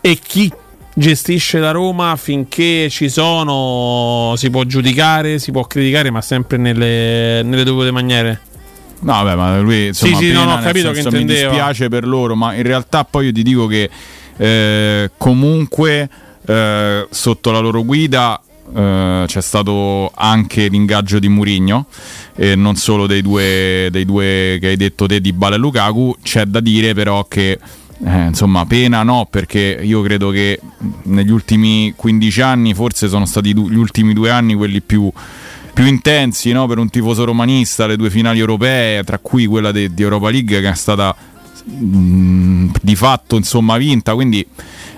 e chi gestisce la Roma finché ci sono si può giudicare, si può criticare, ma sempre nelle, nelle dovute maniere. No, vabbè, ma lui insomma, Sì, sì, no, no, ho capito senso, che mi intendeva. dispiace per loro, ma in realtà poi io ti dico che eh, comunque eh, sotto la loro guida eh, c'è stato anche l'ingaggio di Murigno e non solo dei due, dei due che hai detto te di Bala e Lukaku. C'è da dire però che eh, insomma, pena no, perché io credo che negli ultimi 15 anni, forse sono stati du- gli ultimi due anni quelli più, più intensi no? per un tifoso romanista, le due finali europee, tra cui quella di Europa League che è stata mh, di fatto insomma vinta. Quindi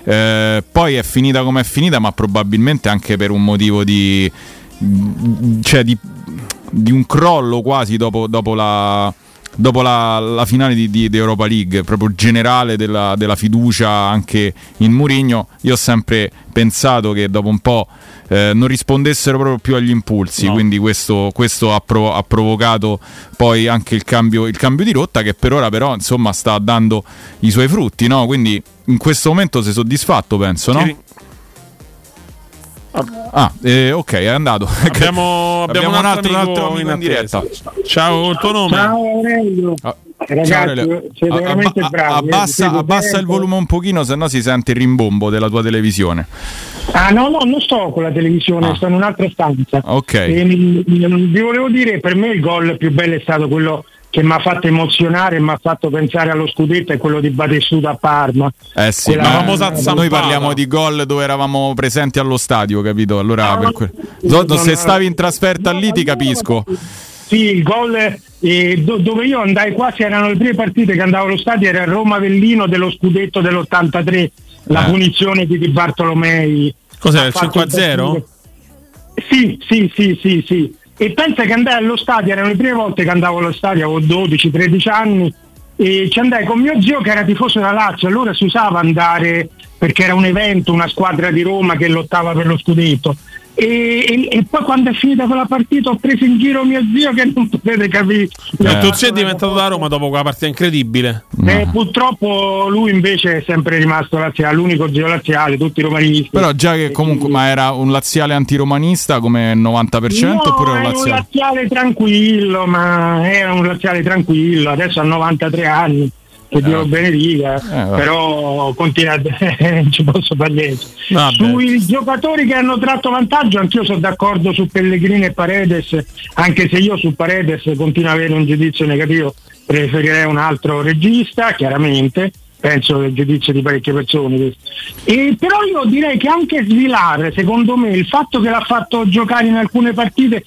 eh, poi è finita come è finita, ma probabilmente anche per un motivo di, cioè di, di un crollo quasi dopo, dopo la dopo la, la finale di, di- di Europa League, proprio generale della, della fiducia anche in Murigno, io ho sempre pensato che dopo un po' eh, non rispondessero proprio più agli impulsi, No. quindi questo, questo ha, provo- ha provocato poi anche il cambio, il cambio di rotta che per ora però insomma sta dando i suoi frutti, no? quindi in questo momento sei soddisfatto penso, no? Sì. Ah, eh, ok, è andato. Abbiamo, abbiamo, un altro, un altro amico amico in diretta. Ciao, il tuo nome? Ciao Aurelio. Ragazzi, Ciao, siete veramente abba- bravi. eh, abbassa abbassa il volume un pochino, se no si sente il rimbombo della tua televisione. Ah no, no, non sto con la televisione, Ah. sto in un'altra stanza. Ok. E, mi- mi- vi volevo dire, per me il gol più bello è stato quello che mi ha fatto emozionare e mi ha fatto pensare allo scudetto, è quello di Batestuta a Parma. Eh sì, Quella ma famosa noi zampata. parliamo di gol dove eravamo presenti allo stadio, capito? Allora, No, per que- no, No, se stavi in trasferta lì ti capisco. Sì, il gol eh, do- dove io andai quasi erano le prime partite che andavo allo stadio era il Roma-Avellino dello scudetto dell'83, la Eh. punizione di Di Bartolomei. Cos'era, il fatto 5-0? Sì, sì, sì, sì, sì. E pensa che andai allo stadio, erano le prime volte che andavo allo stadio, avevo 12-13 anni, e ci andai con mio zio che era tifoso della Lazio, allora si usava andare perché era un evento, una squadra di Roma che lottava per lo scudetto. E, e- e poi quando è finita quella partita ho preso in giro mio zio che non potete capire. Il tuo zio è diventato da Roma dopo quella partita incredibile. Eh, purtroppo lui invece è sempre rimasto laziale, l'unico zio laziale, tutti romanisti. Però già che comunque, ma era un laziale antiromanista come 90% No, oppure un è un laziale? laziale tranquillo, ma era un laziale tranquillo, adesso ha 93 anni, che Dio lo benedica, Eh, vabbè. però continua a... non ci posso fare niente. Vabbè. Sui giocatori che hanno tratto vantaggio, anch'io sono d'accordo su Pellegrini e Paredes, anche se io su Paredes continuo ad avere un giudizio negativo, preferirei un altro regista, chiaramente. Penso che il giudizio di parecchie persone. E però io direi che anche Svilar, secondo me, il fatto che l'ha fatto giocare in alcune partite,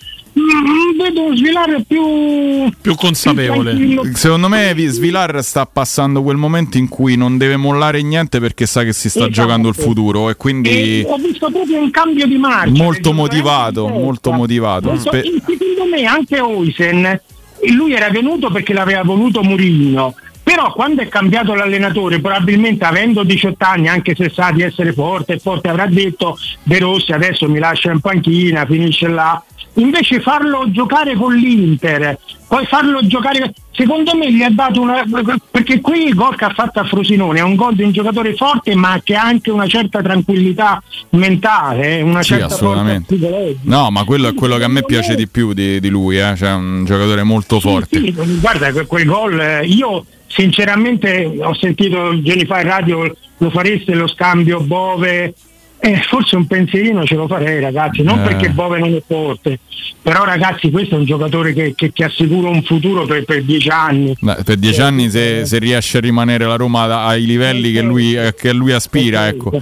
vedo Svilar più, Più consapevole. tranquillo. Secondo me Vi- Svilar sta passando quel momento in cui non deve mollare niente perché sa che si sta Esatto. giocando il futuro e quindi E ho visto proprio un cambio di marcia. molto motivato, molto motivato. Molto- Spe- e secondo me anche Oisen, lui era venuto perché l'aveva voluto Murigno. Però quando è cambiato l'allenatore, probabilmente avendo 18 anni, anche se sa di essere forte e forte, avrà detto De Rossi adesso mi lascia in panchina, finisce là. Invece farlo giocare con l'Inter, poi farlo giocare, secondo me gli ha dato una. perché qui il gol che ha fatto a Frosinone è un gol di un giocatore forte ma che ha anche una certa tranquillità mentale, eh, una Sì, certa assolutamente. No, ma quello è quello che a me piace di più di, di lui, eh. cioè un giocatore molto forte. Sì, guarda, que- quel gol, eh, io sinceramente ho sentito giorni fa in radio lo fareste lo scambio Bove. Eh, forse un pensierino ce lo farei ragazzi, non Eh. perché Bove non è forte, però ragazzi questo è un giocatore che, che- che assicura un futuro per, per dieci anni. Beh, per dieci anni se, se riesce a rimanere la Roma ai livelli che lui, eh, che lui aspira, ecco.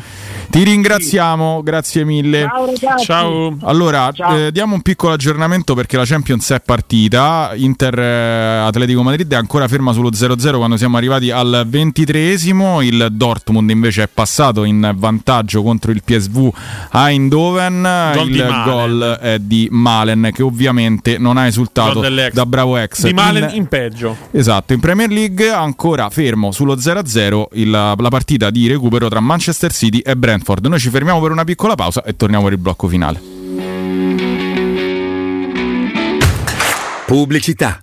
Ti ringraziamo, grazie mille. Ciao. Ciao. Allora, eh, diamo un piccolo aggiornamento perché la Champions è partita. Inter eh, Atletico Madrid è ancora ferma sullo 0-0 quando siamo arrivati al 23esimo. Il Dortmund invece è passato in vantaggio contro il PSV Eindhoven. Gol il gol è di Malen che ovviamente non ha esultato da bravo ex. Di Malen In- in peggio. Esatto, in Premier League ancora fermo sullo 0-0 il- la partita di recupero tra Manchester City e Brentford. Stanford. Noi ci fermiamo per una piccola pausa e torniamo per il blocco finale. Pubblicità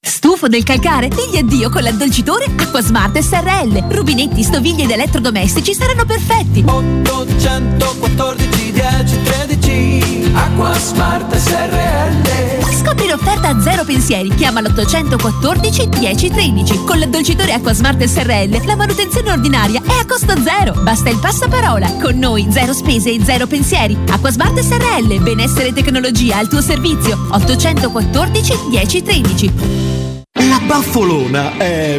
Stufo del calcare? Digli addio con l'addolcitore Acquasmart SRL. Rubinetti, stoviglie ed elettrodomestici saranno perfetti. 814 10 13 Acquasmart SRL Scopri l'offerta zero pensieri. Chiama l'814 10 13. Con l'addolcitore Acquasmart SRL la manutenzione ordinaria è a costo zero. Basta il passaparola. Con noi zero spese e zero pensieri. Acquasmart SRL. Benessere e tecnologia al tuo servizio. 814 10 13. La baffolona è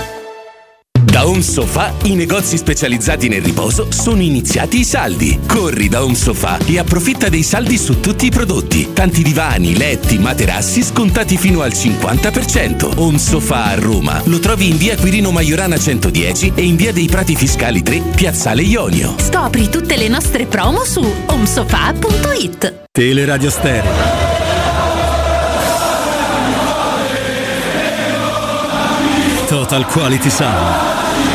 Da Home Sofa i negozi specializzati nel riposo sono iniziati i saldi. Corri da Home Sofa e approfitta dei saldi su tutti i prodotti. Tanti divani, letti, materassi scontati fino al 50%. Home Sofa a Roma. Lo trovi in via Quirino Maiorana 110 e in via dei Prati Fiscali 3, Piazzale Ionio. Scopri tutte le nostre promo su homesofa.it. Teleradio Stereo. Total Quality Sound.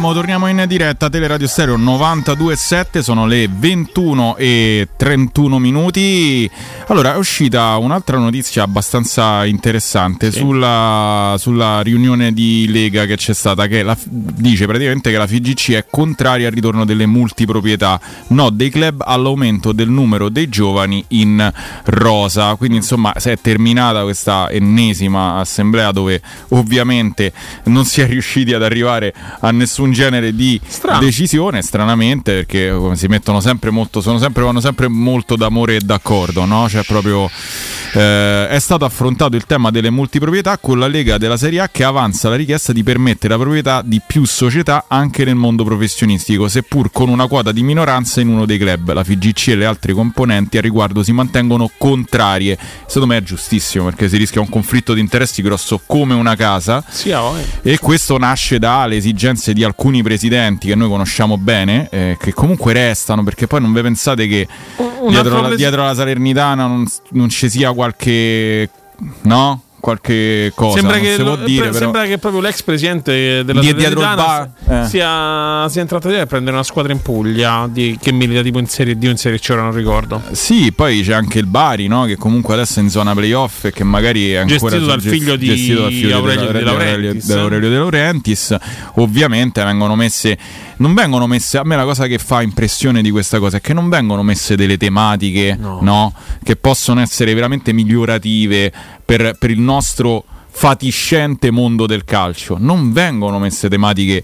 Torniamo, torniamo in diretta Teleradio Stereo 92.7, sono le 21 e 31 minuti. Allora, è uscita un'altra notizia abbastanza interessante Sì. sulla, sulla riunione di Lega che c'è stata, che la- dice praticamente che la FIGC è contraria al ritorno delle multiproprietà, no dei club all'aumento del numero dei giovani in rosa. Quindi insomma si è terminata questa ennesima assemblea dove ovviamente non si è riusciti ad arrivare a nessun genere di Strano. decisione, stranamente, perché si mettono sempre molto, sono sempre, vanno sempre molto d'amore e d'accordo, no? Cioè proprio eh, è stato affrontato il tema delle multiproprietà con la Lega della Serie A che avanza la richiesta di permettere la proprietà di più società anche nel mondo professionistico, seppur con una quota di minoranza in uno dei club. La FIGC e le altre componenti a riguardo si mantengono contrarie. Secondo me è giustissimo perché si rischia un conflitto di interessi grosso come una casa. Sì, ah. E questo nasce dalle esigenze di alcuni presidenti che noi conosciamo bene, eh, che comunque restano, perché poi non vi pensate che dietro, la, dietro la Salernitana non, non ci sia qualche. no? Qualche cosa. Sembra, che lo- dire, sembra che proprio l'ex presidente della Salernitana eh. sia, sia entrato a prendere una squadra in Puglia di- che milita tipo in Serie D o in Serie C, ora non ricordo. Sì, poi c'è anche il Bari, no? che comunque adesso è in zona playoff e che magari è ancora Gestito dal figlio di gestito dal figlio Aurelio De Laurentiis. Ovviamente vengono messe, non vengono messe, a me la cosa che fa impressione di questa cosa è che non vengono messe delle tematiche no, che possono essere veramente migliorative per, per il nostro fatiscente mondo del calcio. Non vengono messe tematiche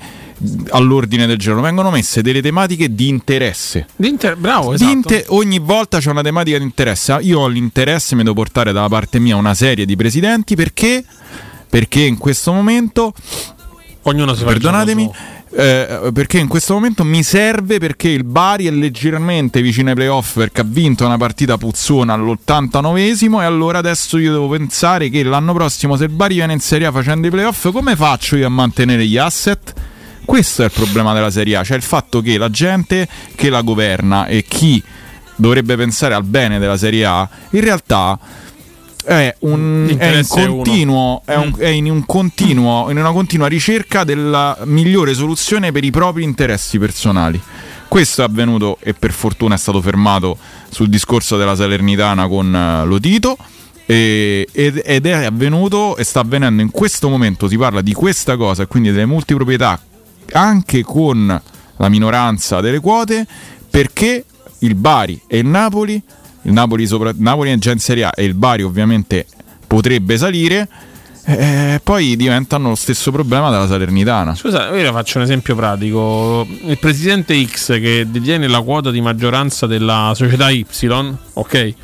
all'ordine del giorno, vengono messe delle tematiche di interesse. Di inter- bravo, Di esatto. inte- ogni volta c'è una tematica di interesse. Io ho l'interesse, mi devo portare dalla parte mia una serie di presidenti perché, perché in questo momento, ognuno si fa perdonatemi, giorno eh, perché in questo momento mi serve perché il Bari è leggermente vicino ai playoff perché ha vinto una partita puzzona all'89esimo e allora adesso io devo pensare che l'anno prossimo se il Bari viene in Serie A facendo i playoff come faccio io a mantenere gli asset? Questo è il problema della Serie A, cioè il fatto che la gente che la governa e chi dovrebbe pensare al bene della Serie A in realtà è, un, è, continuo, è, un- è in, un continuo, in una continua ricerca della migliore soluzione per i propri interessi personali. Questo è avvenuto e per fortuna è stato fermato sul discorso della Salernitana con eh, Lotito. e- ed, ed è avvenuto e sta avvenendo in questo momento. Si parla di questa cosa quindi delle multiproprietà anche con la minoranza delle quote perché il Bari e il Napoli, il Napoli, sopra, Napoli è già in Serie A e il Bari ovviamente potrebbe salire, eh, poi diventano lo stesso problema della Salernitana. Scusa, io faccio un esempio pratico. Il presidente X che detiene la quota di maggioranza della società Y, ok?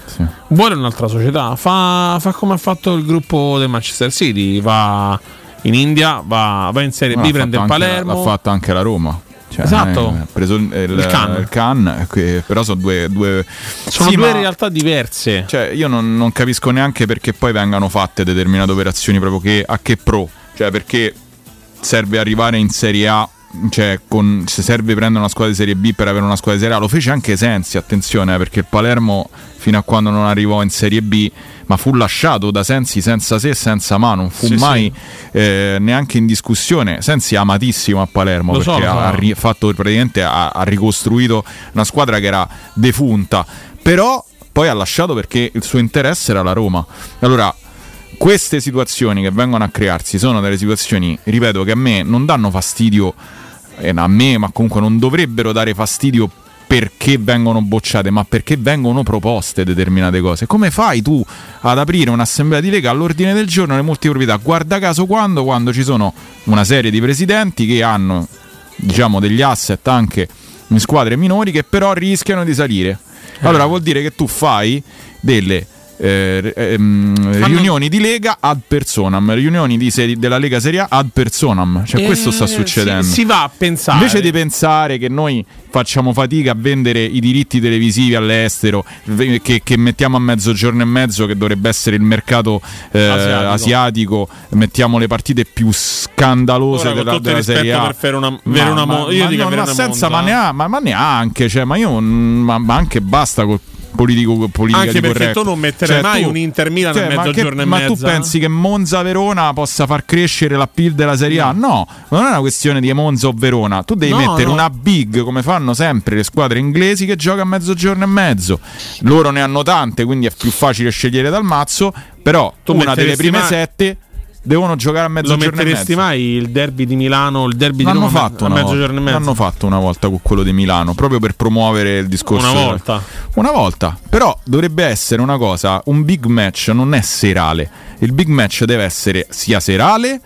Vuole un'altra società, fa, fa come ha fatto il gruppo del Manchester City, va in India, va, va in Serie B, prende il Palermo. L'ha fatto anche la Roma. Cioè, Esatto. eh, ha preso il, il, Il che però sono due, due Sono Sì, due ma- realtà diverse. Cioè, io non, non capisco neanche perché poi vengano fatte determinate operazioni proprio che, a che pro. Cioè, perché serve arrivare in Serie A. Cioè, con, se serve prendere una squadra di Serie B per avere una squadra di Serie A, lo fece anche Sensi, attenzione, eh, perché il Palermo fino a quando non arrivò in Serie B, ma fu lasciato da Sensi senza se e senza ma, non fu Sì, mai eh, neanche in discussione. Sensi è amatissimo a Palermo Lo perché so. ha, ri- fatto praticamente ha, ha ricostruito una squadra che era defunta, però poi ha lasciato perché il suo interesse era la Roma. Allora, queste situazioni che vengono a crearsi sono delle situazioni, ripeto, che a me non danno fastidio, eh, a me, ma comunque non dovrebbero dare fastidio perché vengono bocciate, ma perché vengono proposte determinate cose. Come fai tu ad aprire un'assemblea di lega all'ordine del giorno le multiproprietà? Guarda caso quando? Quando ci sono una serie di presidenti che hanno diciamo degli asset anche in squadre minori che però rischiano di salire. Allora vuol dire che tu fai delle eh, ehm, riunioni di Lega ad personam, riunioni seri- della Lega Serie A ad personam. Cioè, Eh, questo sta si- succedendo. Si, va a pensare. Invece di pensare che noi facciamo fatica a vendere i diritti televisivi all'estero, che, che mettiamo a mezzogiorno e mezzo, che dovrebbe essere il mercato eh, Asiatico. asiatico. mettiamo le partite più scandalose Ora, della, della Serie A. per fare una- avere una mo- io ma dico non ha una monta. ma, nea- ma- ma neanche, cioè, ma io ma, ma anche basta col politico, politica Anche perché corretto. tu non metterai Cioè, mai tu- un Inter Milan cioè, a ma, mezzogiorno che- e ma mezza. tu pensi che Monza-Verona possa far crescere la PIL della Serie A? No, ma non è una questione di Monza o Verona. Tu devi No, mettere no. una big come fanno sempre le squadre inglesi che gioca a mezzogiorno e mezzo. Loro ne hanno tante, quindi è più facile scegliere dal mazzo. Però Tu una delle prime mai- sette devono giocare a Lo mezzogiorno e metteresti mai il derby di Milano, il derby di L'hanno Roma fatto, a mezzogiorno volta, l'hanno fatto una volta con quello di Milano, proprio per promuovere il discorso. Una del- volta. Una volta. Però dovrebbe essere una cosa, un big match non è serale. Il big match deve essere sia serale,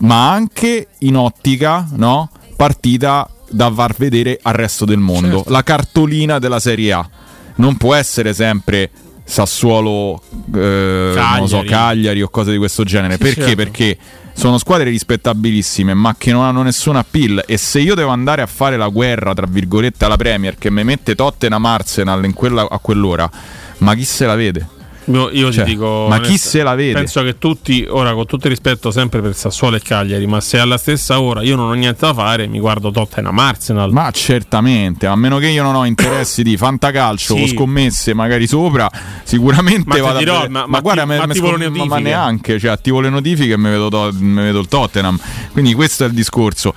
ma anche in ottica, no? Partita da far vedere al resto del mondo. Certo. La cartolina della Serie A. Non può essere sempre Sassuolo, eh, non lo so, Cagliari. Cagliari o cose di questo genere. Sì, Perché? certo. Perché sono squadre rispettabilissime, ma che non hanno nessuna appeal. E se io devo andare a fare la guerra, tra virgolette, alla Premier, che mi mette Tottenham Arsenal in quella, a quell'ora, ma chi se la vede? Io, io Cioè, ti dico. ma chi onesta- se la vede? Penso che tutti, ora con tutto il rispetto sempre per Sassuolo e Cagliari, ma se alla stessa ora io non ho niente da fare, mi guardo Tottenham Arsenal. Ma certamente, a meno che io non ho interessi di fantacalcio Sì. o scommesse magari sopra, sicuramente Ma vado a dirò, vedere- ma- ma guarda, ti- ma me scom- ma neanche, cioè attivo le notifiche e mi vedo, to- mi vedo il Tottenham. Quindi questo è il discorso.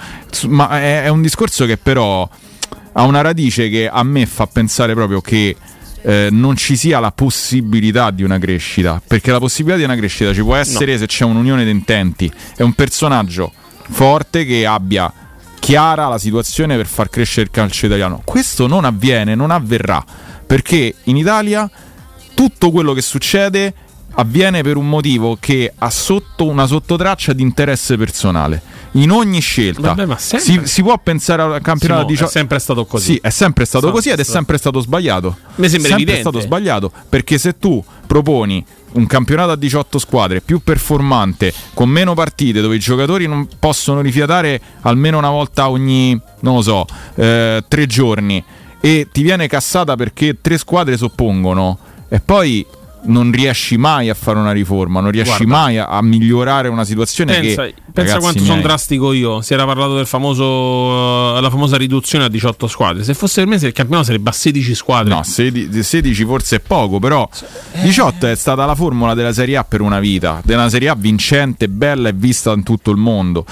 Ma è, è un discorso che però ha una radice che a me fa pensare proprio che eh, non ci sia la possibilità di una crescita, perché la possibilità di una crescita ci può essere se c'è un'unione di intenti. È un personaggio forte che abbia chiara la situazione per far crescere il calcio italiano. Questo non avviene, non avverrà, perché in Italia tutto quello che succede avviene per un motivo che ha sotto una sottotraccia di interesse personale. In ogni scelta Vabbè, si, si può pensare al campionato di è sempre stato così. Sì, è sempre stato Sempre così ed è sempre stato sbagliato. Mi sembra sempre evidente. stato sbagliato perché se tu proponi un campionato a 18 squadre più performante, con meno partite, dove i giocatori non possono rifiatare almeno una volta ogni, non lo so, eh, tre giorni e ti viene cassata perché tre squadre soppongono e poi non riesci mai a fare una riforma, non riesci Guarda. mai a, a migliorare una situazione Pensa, che pensa quanto miei, sono drastico io. Si era parlato del famoso la famosa riduzione a 18 squadre. Se fosse per me, il campionato sarebbe a 16 squadre. No, 16, 16 forse è poco, però 18 è stata la formula della Serie A per una vita, della Serie A vincente, bella e vista in tutto il mondo.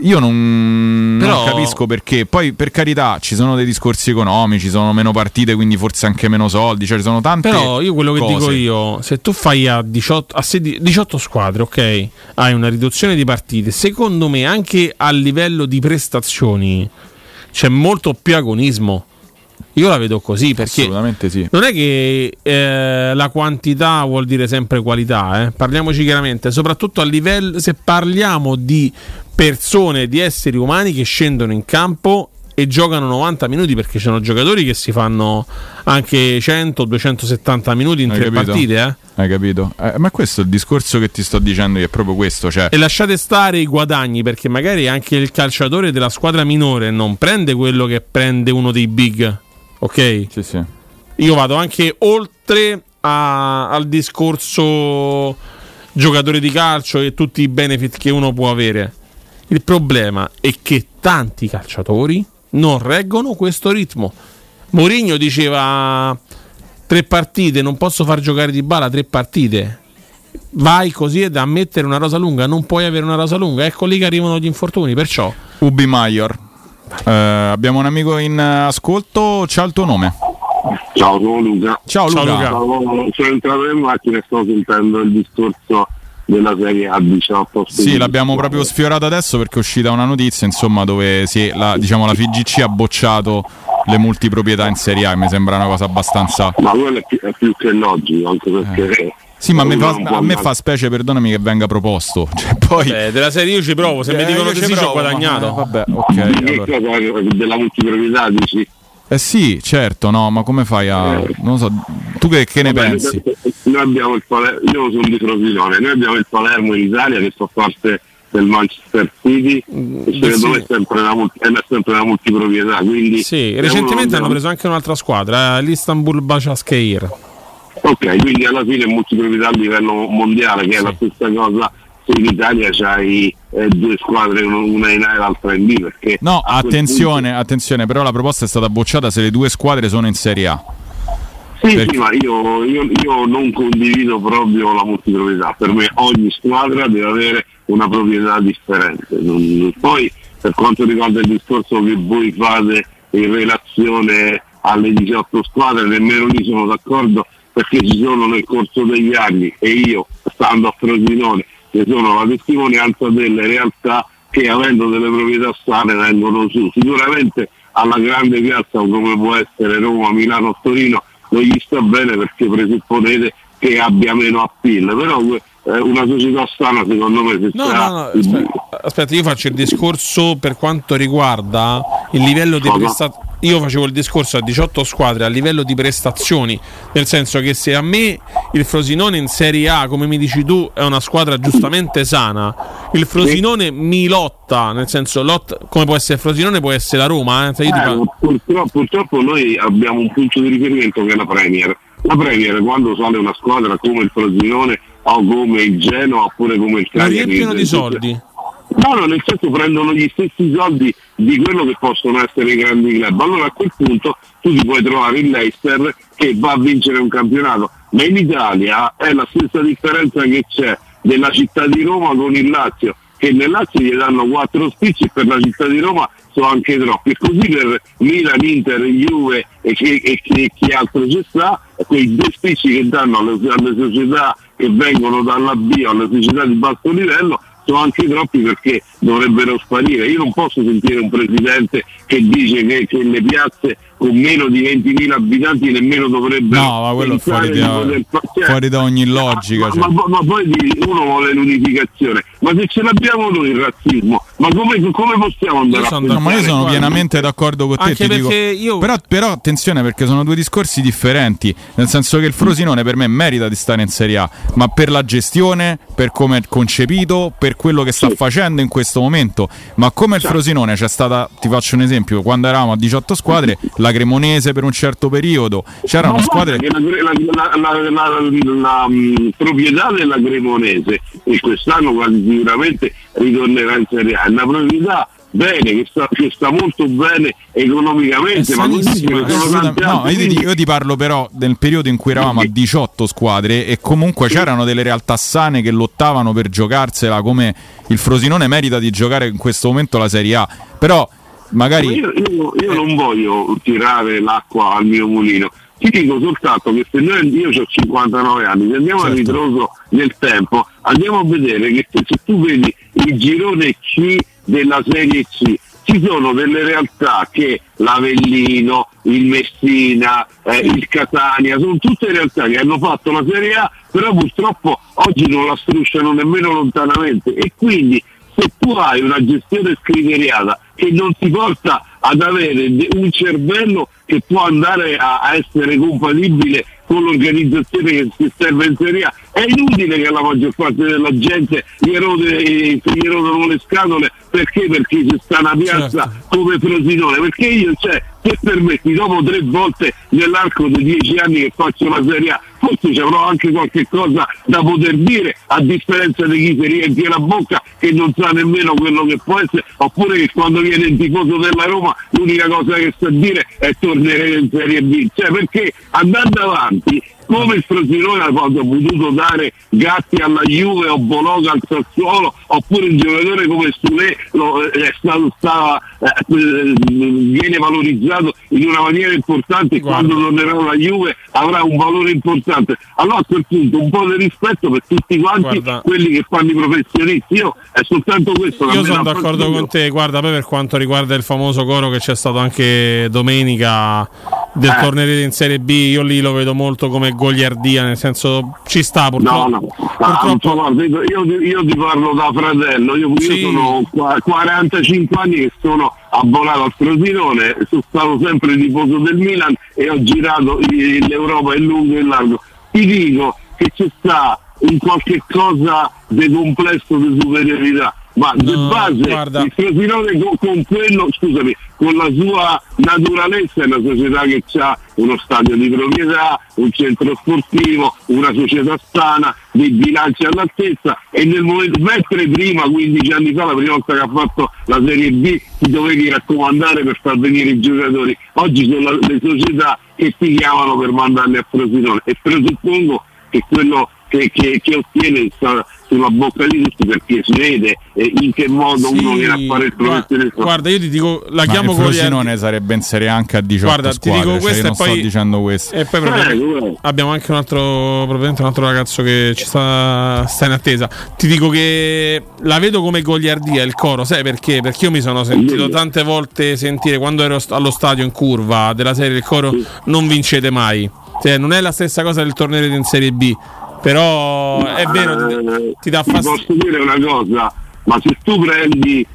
Io non, Però- non capisco perché. Poi, per carità, ci sono dei discorsi economici, ci sono meno partite, quindi forse anche meno soldi. Cioè, ci sono tante. Però io quello che cose. dico io, se tu fai a 18, a 16 18 squadre, ok, hai una riduzione di partite, secondo me anche a livello di prestazioni c'è molto più agonismo. Io la vedo così perché Assolutamente sì. non è che eh, la quantità vuol dire sempre qualità, eh. parliamoci chiaramente, soprattutto a livello, se parliamo di persone, di esseri umani che scendono in campo e giocano 90 minuti perché ci sono giocatori che si fanno anche 100-270 minuti in Hai tre capito? partite. Eh. Hai capito? Eh, ma questo è il discorso che ti sto dicendo è proprio questo. Cioè, E lasciate stare i guadagni perché magari anche il calciatore della squadra minore non prende quello che prende uno dei big, ok? Sì, sì. Io vado anche oltre a- al discorso giocatore di calcio e tutti i benefit che uno può avere. Il problema è che tanti calciatori non reggono questo ritmo. Mourinho diceva tre partite, non posso far giocare di bala tre partite. Vai così ed a mettere una rosa lunga, non puoi avere una rosa lunga. Ecco lì che arrivano gli infortuni, perciò Ubi Maior. Eh, abbiamo un amico in ascolto, c'ha il tuo nome. Ciao, sono Luca. Ciao, Luca. Stavo- sono entrato in macchina e sto sentendo il discorso della serie A18. Sì, l'abbiamo proprio sfiorato adesso perché è uscita una notizia, insomma, dove si- la, diciamo, la FIGC ha bocciato le multiproprietà in Serie A. Mi sembra una cosa abbastanza. Ma quello è più, è più che logico, anche perché... Eh. Sì, ma a me fa, non a me fa specie, perdonami, che venga proposto. Cioè, poi. Vabbè, della serie io ci provo, se mi Eh, dicono io di ci sì ci ho provo, ma- guadagnato. eh, vabbè, ok. Che allora. cosa? Della multiproprietà, dici? Eh sì, certo, no, ma come fai a. Non lo so, tu che, che ne Vabbè, pensi? Noi abbiamo il Palermo, io sono di Frosinone, noi abbiamo il Palermo in Italia che fa parte del Manchester City, secondo sì. me è sempre una, multi- è sempre una multiproprietà. Quindi Sì, recentemente uno hanno non- preso anche un'altra squadra, eh, l'Istanbul Başakşehir. Ok, quindi alla fine multiproprietà a livello mondiale, che è la stessa cosa se in Italia c'hai eh, due squadre, una in A e l'altra in B. Perché No, a quel attenzione, attenzione, però la proposta è stata bocciata se le due squadre sono in Serie A. punto- Sì, Perché- sì, ma io, io- io non condivido proprio la multiproprietà. Per me ogni squadra deve avere una proprietà differente. Non- poi per quanto riguarda il discorso che voi fate in relazione alle 18 squadre, nemmeno lì sono d'accordo perché ci sono nel corso degli anni e io, stando a Frosinone, ne sono la testimonianza delle realtà che avendo delle proprietà sane vengono su. Sicuramente alla grande piazza come può essere Roma, Milano, Torino non gli sta bene perché presupponete che abbia meno appeal, però eh, una società sana secondo me se No, sta- no, no, aspetta, aspetta, io faccio il discorso per quanto riguarda il livello di Cosa? Io facevo il discorso a 18 squadre a livello di prestazioni, nel senso che se a me il Frosinone in Serie A, come mi dici tu, è una squadra giustamente sana, il Frosinone mi lotta, nel senso, lotta, come può essere il Frosinone, può essere la Roma. Eh? Eh, parlo- purtroppo, purtroppo noi abbiamo un punto di riferimento che è la Premier. La Premier quando sale una squadra come il Frosinone o come il Genoa oppure come il la Cagliari riempiono di soldi. No, no, nel senso prendono gli stessi soldi di quello che possono essere i grandi club. Allora a quel punto tu ti puoi trovare il Leicester che va a vincere un campionato, ma in Italia è la stessa differenza che c'è della città di Roma con il Lazio, che nel Lazio gli danno quattro spicci per la città di Roma sono anche troppi. E così per Milan, Inter, Juve e, chi- e chi, chi altro ci sta, quei due spicci che danno alle, alle società che vengono dalla B o alle società di basso livello sono anche troppi perché dovrebbero sparire. Io non posso sentire un presidente che dice che, che le piazze con meno di 20.000 abitanti nemmeno dovrebbero No, ma quello è fuori di da, poter cioè, fuori da ogni logica. ma, cioè. ma- ma poi uno vuole l'unificazione, ma se ce l'abbiamo noi il razzismo, ma come, come possiamo andare a No, ma io sono pienamente d'accordo con te. Anche ti dico- perché io- però, però attenzione perché sono due discorsi differenti. Nel senso che il Frosinone per me merita di stare in Serie A, ma per la gestione, per come è concepito, per quello che sta facendo in questo momento. Ma come il Frosinone c'è stata, ti faccio un esempio, quando eravamo a 18 squadre, la Cremonese per un certo periodo, c'erano Ma squadre. guarda che la, la- la- la- mm, proprietà della Cremonese e quest'anno quasi sicuramente ritornerà in Serie A, è una proprietà bene, che sta, che sta molto bene economicamente, ma così ce ne sono Assolutamente- tante no, altre, io ti, io ti parlo però del periodo in cui eravamo a 18 squadre e comunque c'erano delle realtà sane che lottavano per giocarsela come il Frosinone merita di giocare in questo momento la Serie A. Però magari Io, io- io non voglio tirare l'acqua al mio mulino, ti dico soltanto che se noi, io ho 59 anni, se andiamo a Certo. ritroso nel tempo, andiamo a vedere che se, se tu vedi il girone C della Serie C, ci sono delle realtà che l'Avellino, il Messina, eh, il Catania, sono tutte realtà che hanno fatto la Serie A, però purtroppo oggi non la strusciano nemmeno lontanamente. E quindi se tu hai una gestione scriteriata che non ti porta ad avere un cervello che può andare a, a essere compatibile con l'organizzazione che si serve in Serie A, è inutile che la maggior parte della gente gli, erode, gli erodano le scatole. Perché? Perché c'è sta una piazza come Frosinone, perché io cioè, se permetti dopo tre volte nell'arco dei dieci anni che faccio la Serie A forse ci avrò anche qualche cosa da poter dire a differenza di chi si riempie la bocca che non sa nemmeno quello che può essere oppure che quando viene il tifoso della Roma l'unica cosa che sa dire è tornerei in Serie B. Cioè perché andando avanti come il Frosinone ha potuto dare Gatti alla Juve o Bologna al Sassuolo oppure un giocatore come Sule lo- è stato, stava, eh, eh, viene valorizzato in una maniera importante e quando tornerà alla Juve avrà un valore importante. Allora a quel punto un po' di rispetto per tutti quanti Guarda. quelli che fanno i professionisti. Io è soltanto questo Io sono d'accordo con te, guarda, poi per quanto riguarda il famoso coro che c'è stato anche domenica del Eh. torneo in Serie B, io lì lo vedo molto come goliardia, nel senso ci sta No, purtroppo. no, Ah, un po', guarda, io, io- io ti parlo da fratello, io, io Sì. sono qua- 45 anni che sono abbonato al Frosinone, sono stato sempre tifoso del Milan e ho girato l'Europa in lungo e in largo. Ti dico che c'è sta un qualche cosa di complesso di superiorità ma di No, base guarda. il Frosinone con, con quello, scusami, con la sua naturalezza è una società che ha uno stadio di proprietà, un centro sportivo, una società sana, dei bilanci all'altezza e nel momento, mentre prima, 15 anni fa, la prima volta che ha fatto la Serie B, ti dovevi raccomandare per far venire i giocatori. Oggi sono la- le società che ti chiamano per mandarli a Frosinone e presuppongo che quello che, che- che ottiene sta sulla bocca di tutti perché si vede eh, in che modo uno viene a fare il professionista. Guarda, io ti dico, la Ma chiamo il Goliardi. Frosinone sarebbe in Serie A anche a 18 Guarda, ti squadre, dico cioè, questo e non poi- sto dicendo questo. E poi probabilmente abbiamo anche un altro, probabilmente un altro ragazzo che ci sta, sta in attesa. Ti dico che la vedo come goliardia il coro, sai perché? Perché io mi sono sentito tante volte sentire quando ero allo stadio in curva della serie il coro non vincete mai. Cioè, non è la stessa cosa del torneo in Serie B. Però è vero, ti, ti dà Ti fastidio. posso dire una cosa, ma se tu prendi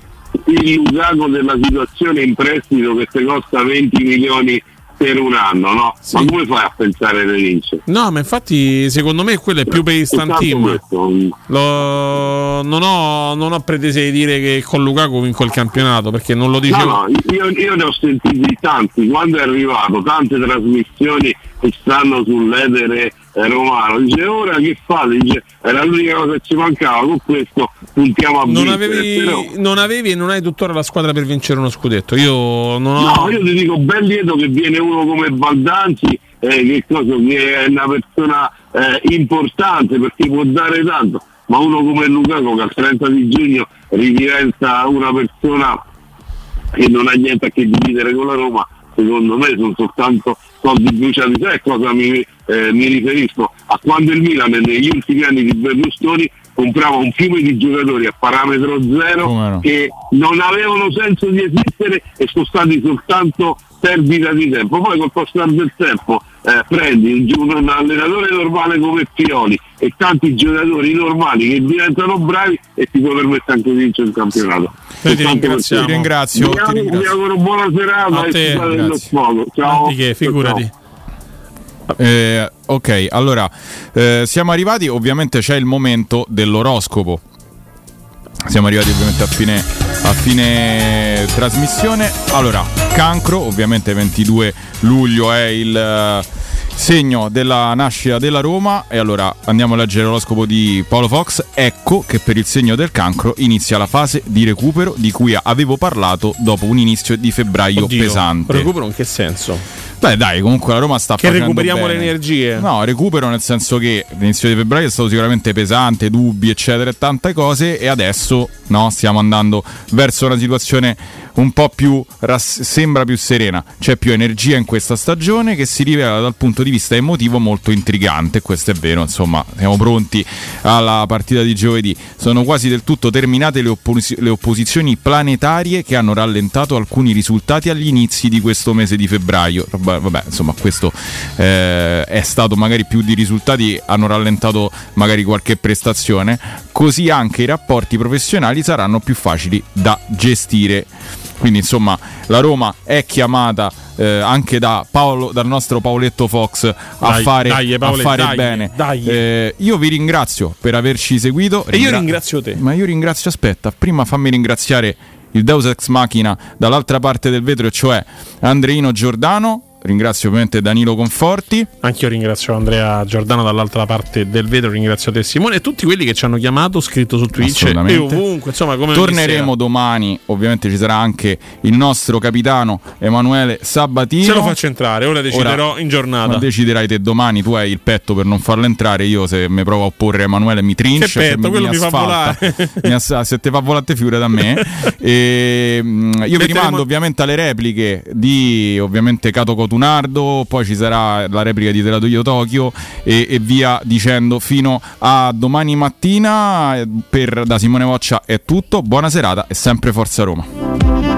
il Lukaku della situazione in prestito che ti costa 20 milioni per un anno, no? Ma come fai a pensare di vincere? No, ma infatti secondo me quello è più per il. Lo- non, ho, non ho pretese di dire che con Lukaku vinco il campionato perché non lo dicevo. No, no, io, io ne ho sentiti tanti, quando è arrivato, tante trasmissioni che stanno sull'edere eh, romano, dice ora che fate? Dice, era l'unica cosa che ci mancava, con questo puntiamo a Non vincere. avevi, Però- non avevi e non hai tuttora la squadra per vincere uno scudetto. Io non ho. No, io ti dico ben lieto che viene uno come Baldanzi, eh, che, cosa, che è una persona eh, importante perché può dare tanto, ma uno come Lukaku che al 30 di giugno ridiventa una persona che non ha niente a che dividere con la Roma, secondo me sono soltanto soldi bruciati. Sai a cosa mi, eh, mi riferisco? A quando il Milan negli ultimi anni di Berlusconi comprava un fiume di giocatori a parametro zero che non avevano senso di esistere e sono stati soltanto perdita di tempo. Poi col passare del tempo eh, prendi un, allenatore normale come Pioli e tanti giocatori normali che diventano bravi e ti può permettere anche di vincere il campionato. Noi ti questo. Ti ringrazio, ti auguro- ringrazio. Mi auguro buona serata A e te, scusate dello sfogo. Ciao. Di che, figurati. Eh, ok, allora eh, siamo arrivati, ovviamente c'è il momento dell'oroscopo. Siamo arrivati ovviamente a fine, a fine trasmissione. Allora, cancro, ovviamente 22 luglio è il segno della nascita della Roma. E allora andiamo a leggere l'oroscopo di Paolo Fox. Ecco che per il segno del cancro inizia la fase di recupero di cui avevo parlato dopo un inizio di febbraio Oddio, pesante. Recupero in che senso? Beh, dai, comunque la Roma sta Che facendo recuperiamo bene. le energie. No, recupero nel senso che l'inizio di febbraio è stato sicuramente pesante, dubbi, eccetera, e tante cose e adesso no, stiamo andando verso una situazione un po' più rass- sembra più serena. C'è più energia in questa stagione che si rivela dal punto di vista emotivo molto intrigante, questo è vero, insomma, siamo pronti alla partita di giovedì. Sono quasi del tutto terminate le, oppos- le opposizioni planetarie che hanno rallentato alcuni risultati agli inizi di questo mese di febbraio. Vabbè, insomma, questo eh, è stato magari più di risultati, hanno rallentato magari qualche prestazione, così anche i rapporti professionali saranno più facili da gestire. Quindi insomma la Roma è chiamata eh, anche da Paolo, dal nostro Paoletto Fox a Dai, fare, dai, a Paoletto, fare dai, bene. dai. Eh, io vi ringrazio per averci seguito. E io ringrazio te. Ma io ringrazio, aspetta, prima fammi ringraziare il Deus Ex Machina dall'altra parte del vetro, cioè Andreino Giordano. Ringrazio ovviamente Danilo Conforti. Anch'io ringrazio Andrea Giordano dall'altra parte del vetro, ringrazio te Simone e tutti quelli che ci hanno chiamato, scritto su Twitch e ovunque, insomma, come Torneremo domani, ovviamente ci sarà anche il nostro capitano Emanuele Sabatino. Se lo faccio entrare, ora deciderò in giornata. Deciderai te domani, tu hai il petto per non farlo entrare, io se mi provo a opporre Emanuele mi trincia. Che petto, quello mi fa asfalta, volare. mi ass- se te fa volare te figura da me. e, mm, io vi Metteremo- rimando ovviamente alle repliche di ovviamente Cato Cotunardo, poi ci sarà la replica di Telatoio Tokyo e, e via dicendo fino a domani mattina. Per, da Simone Voccia è tutto, buona serata e sempre Forza Roma.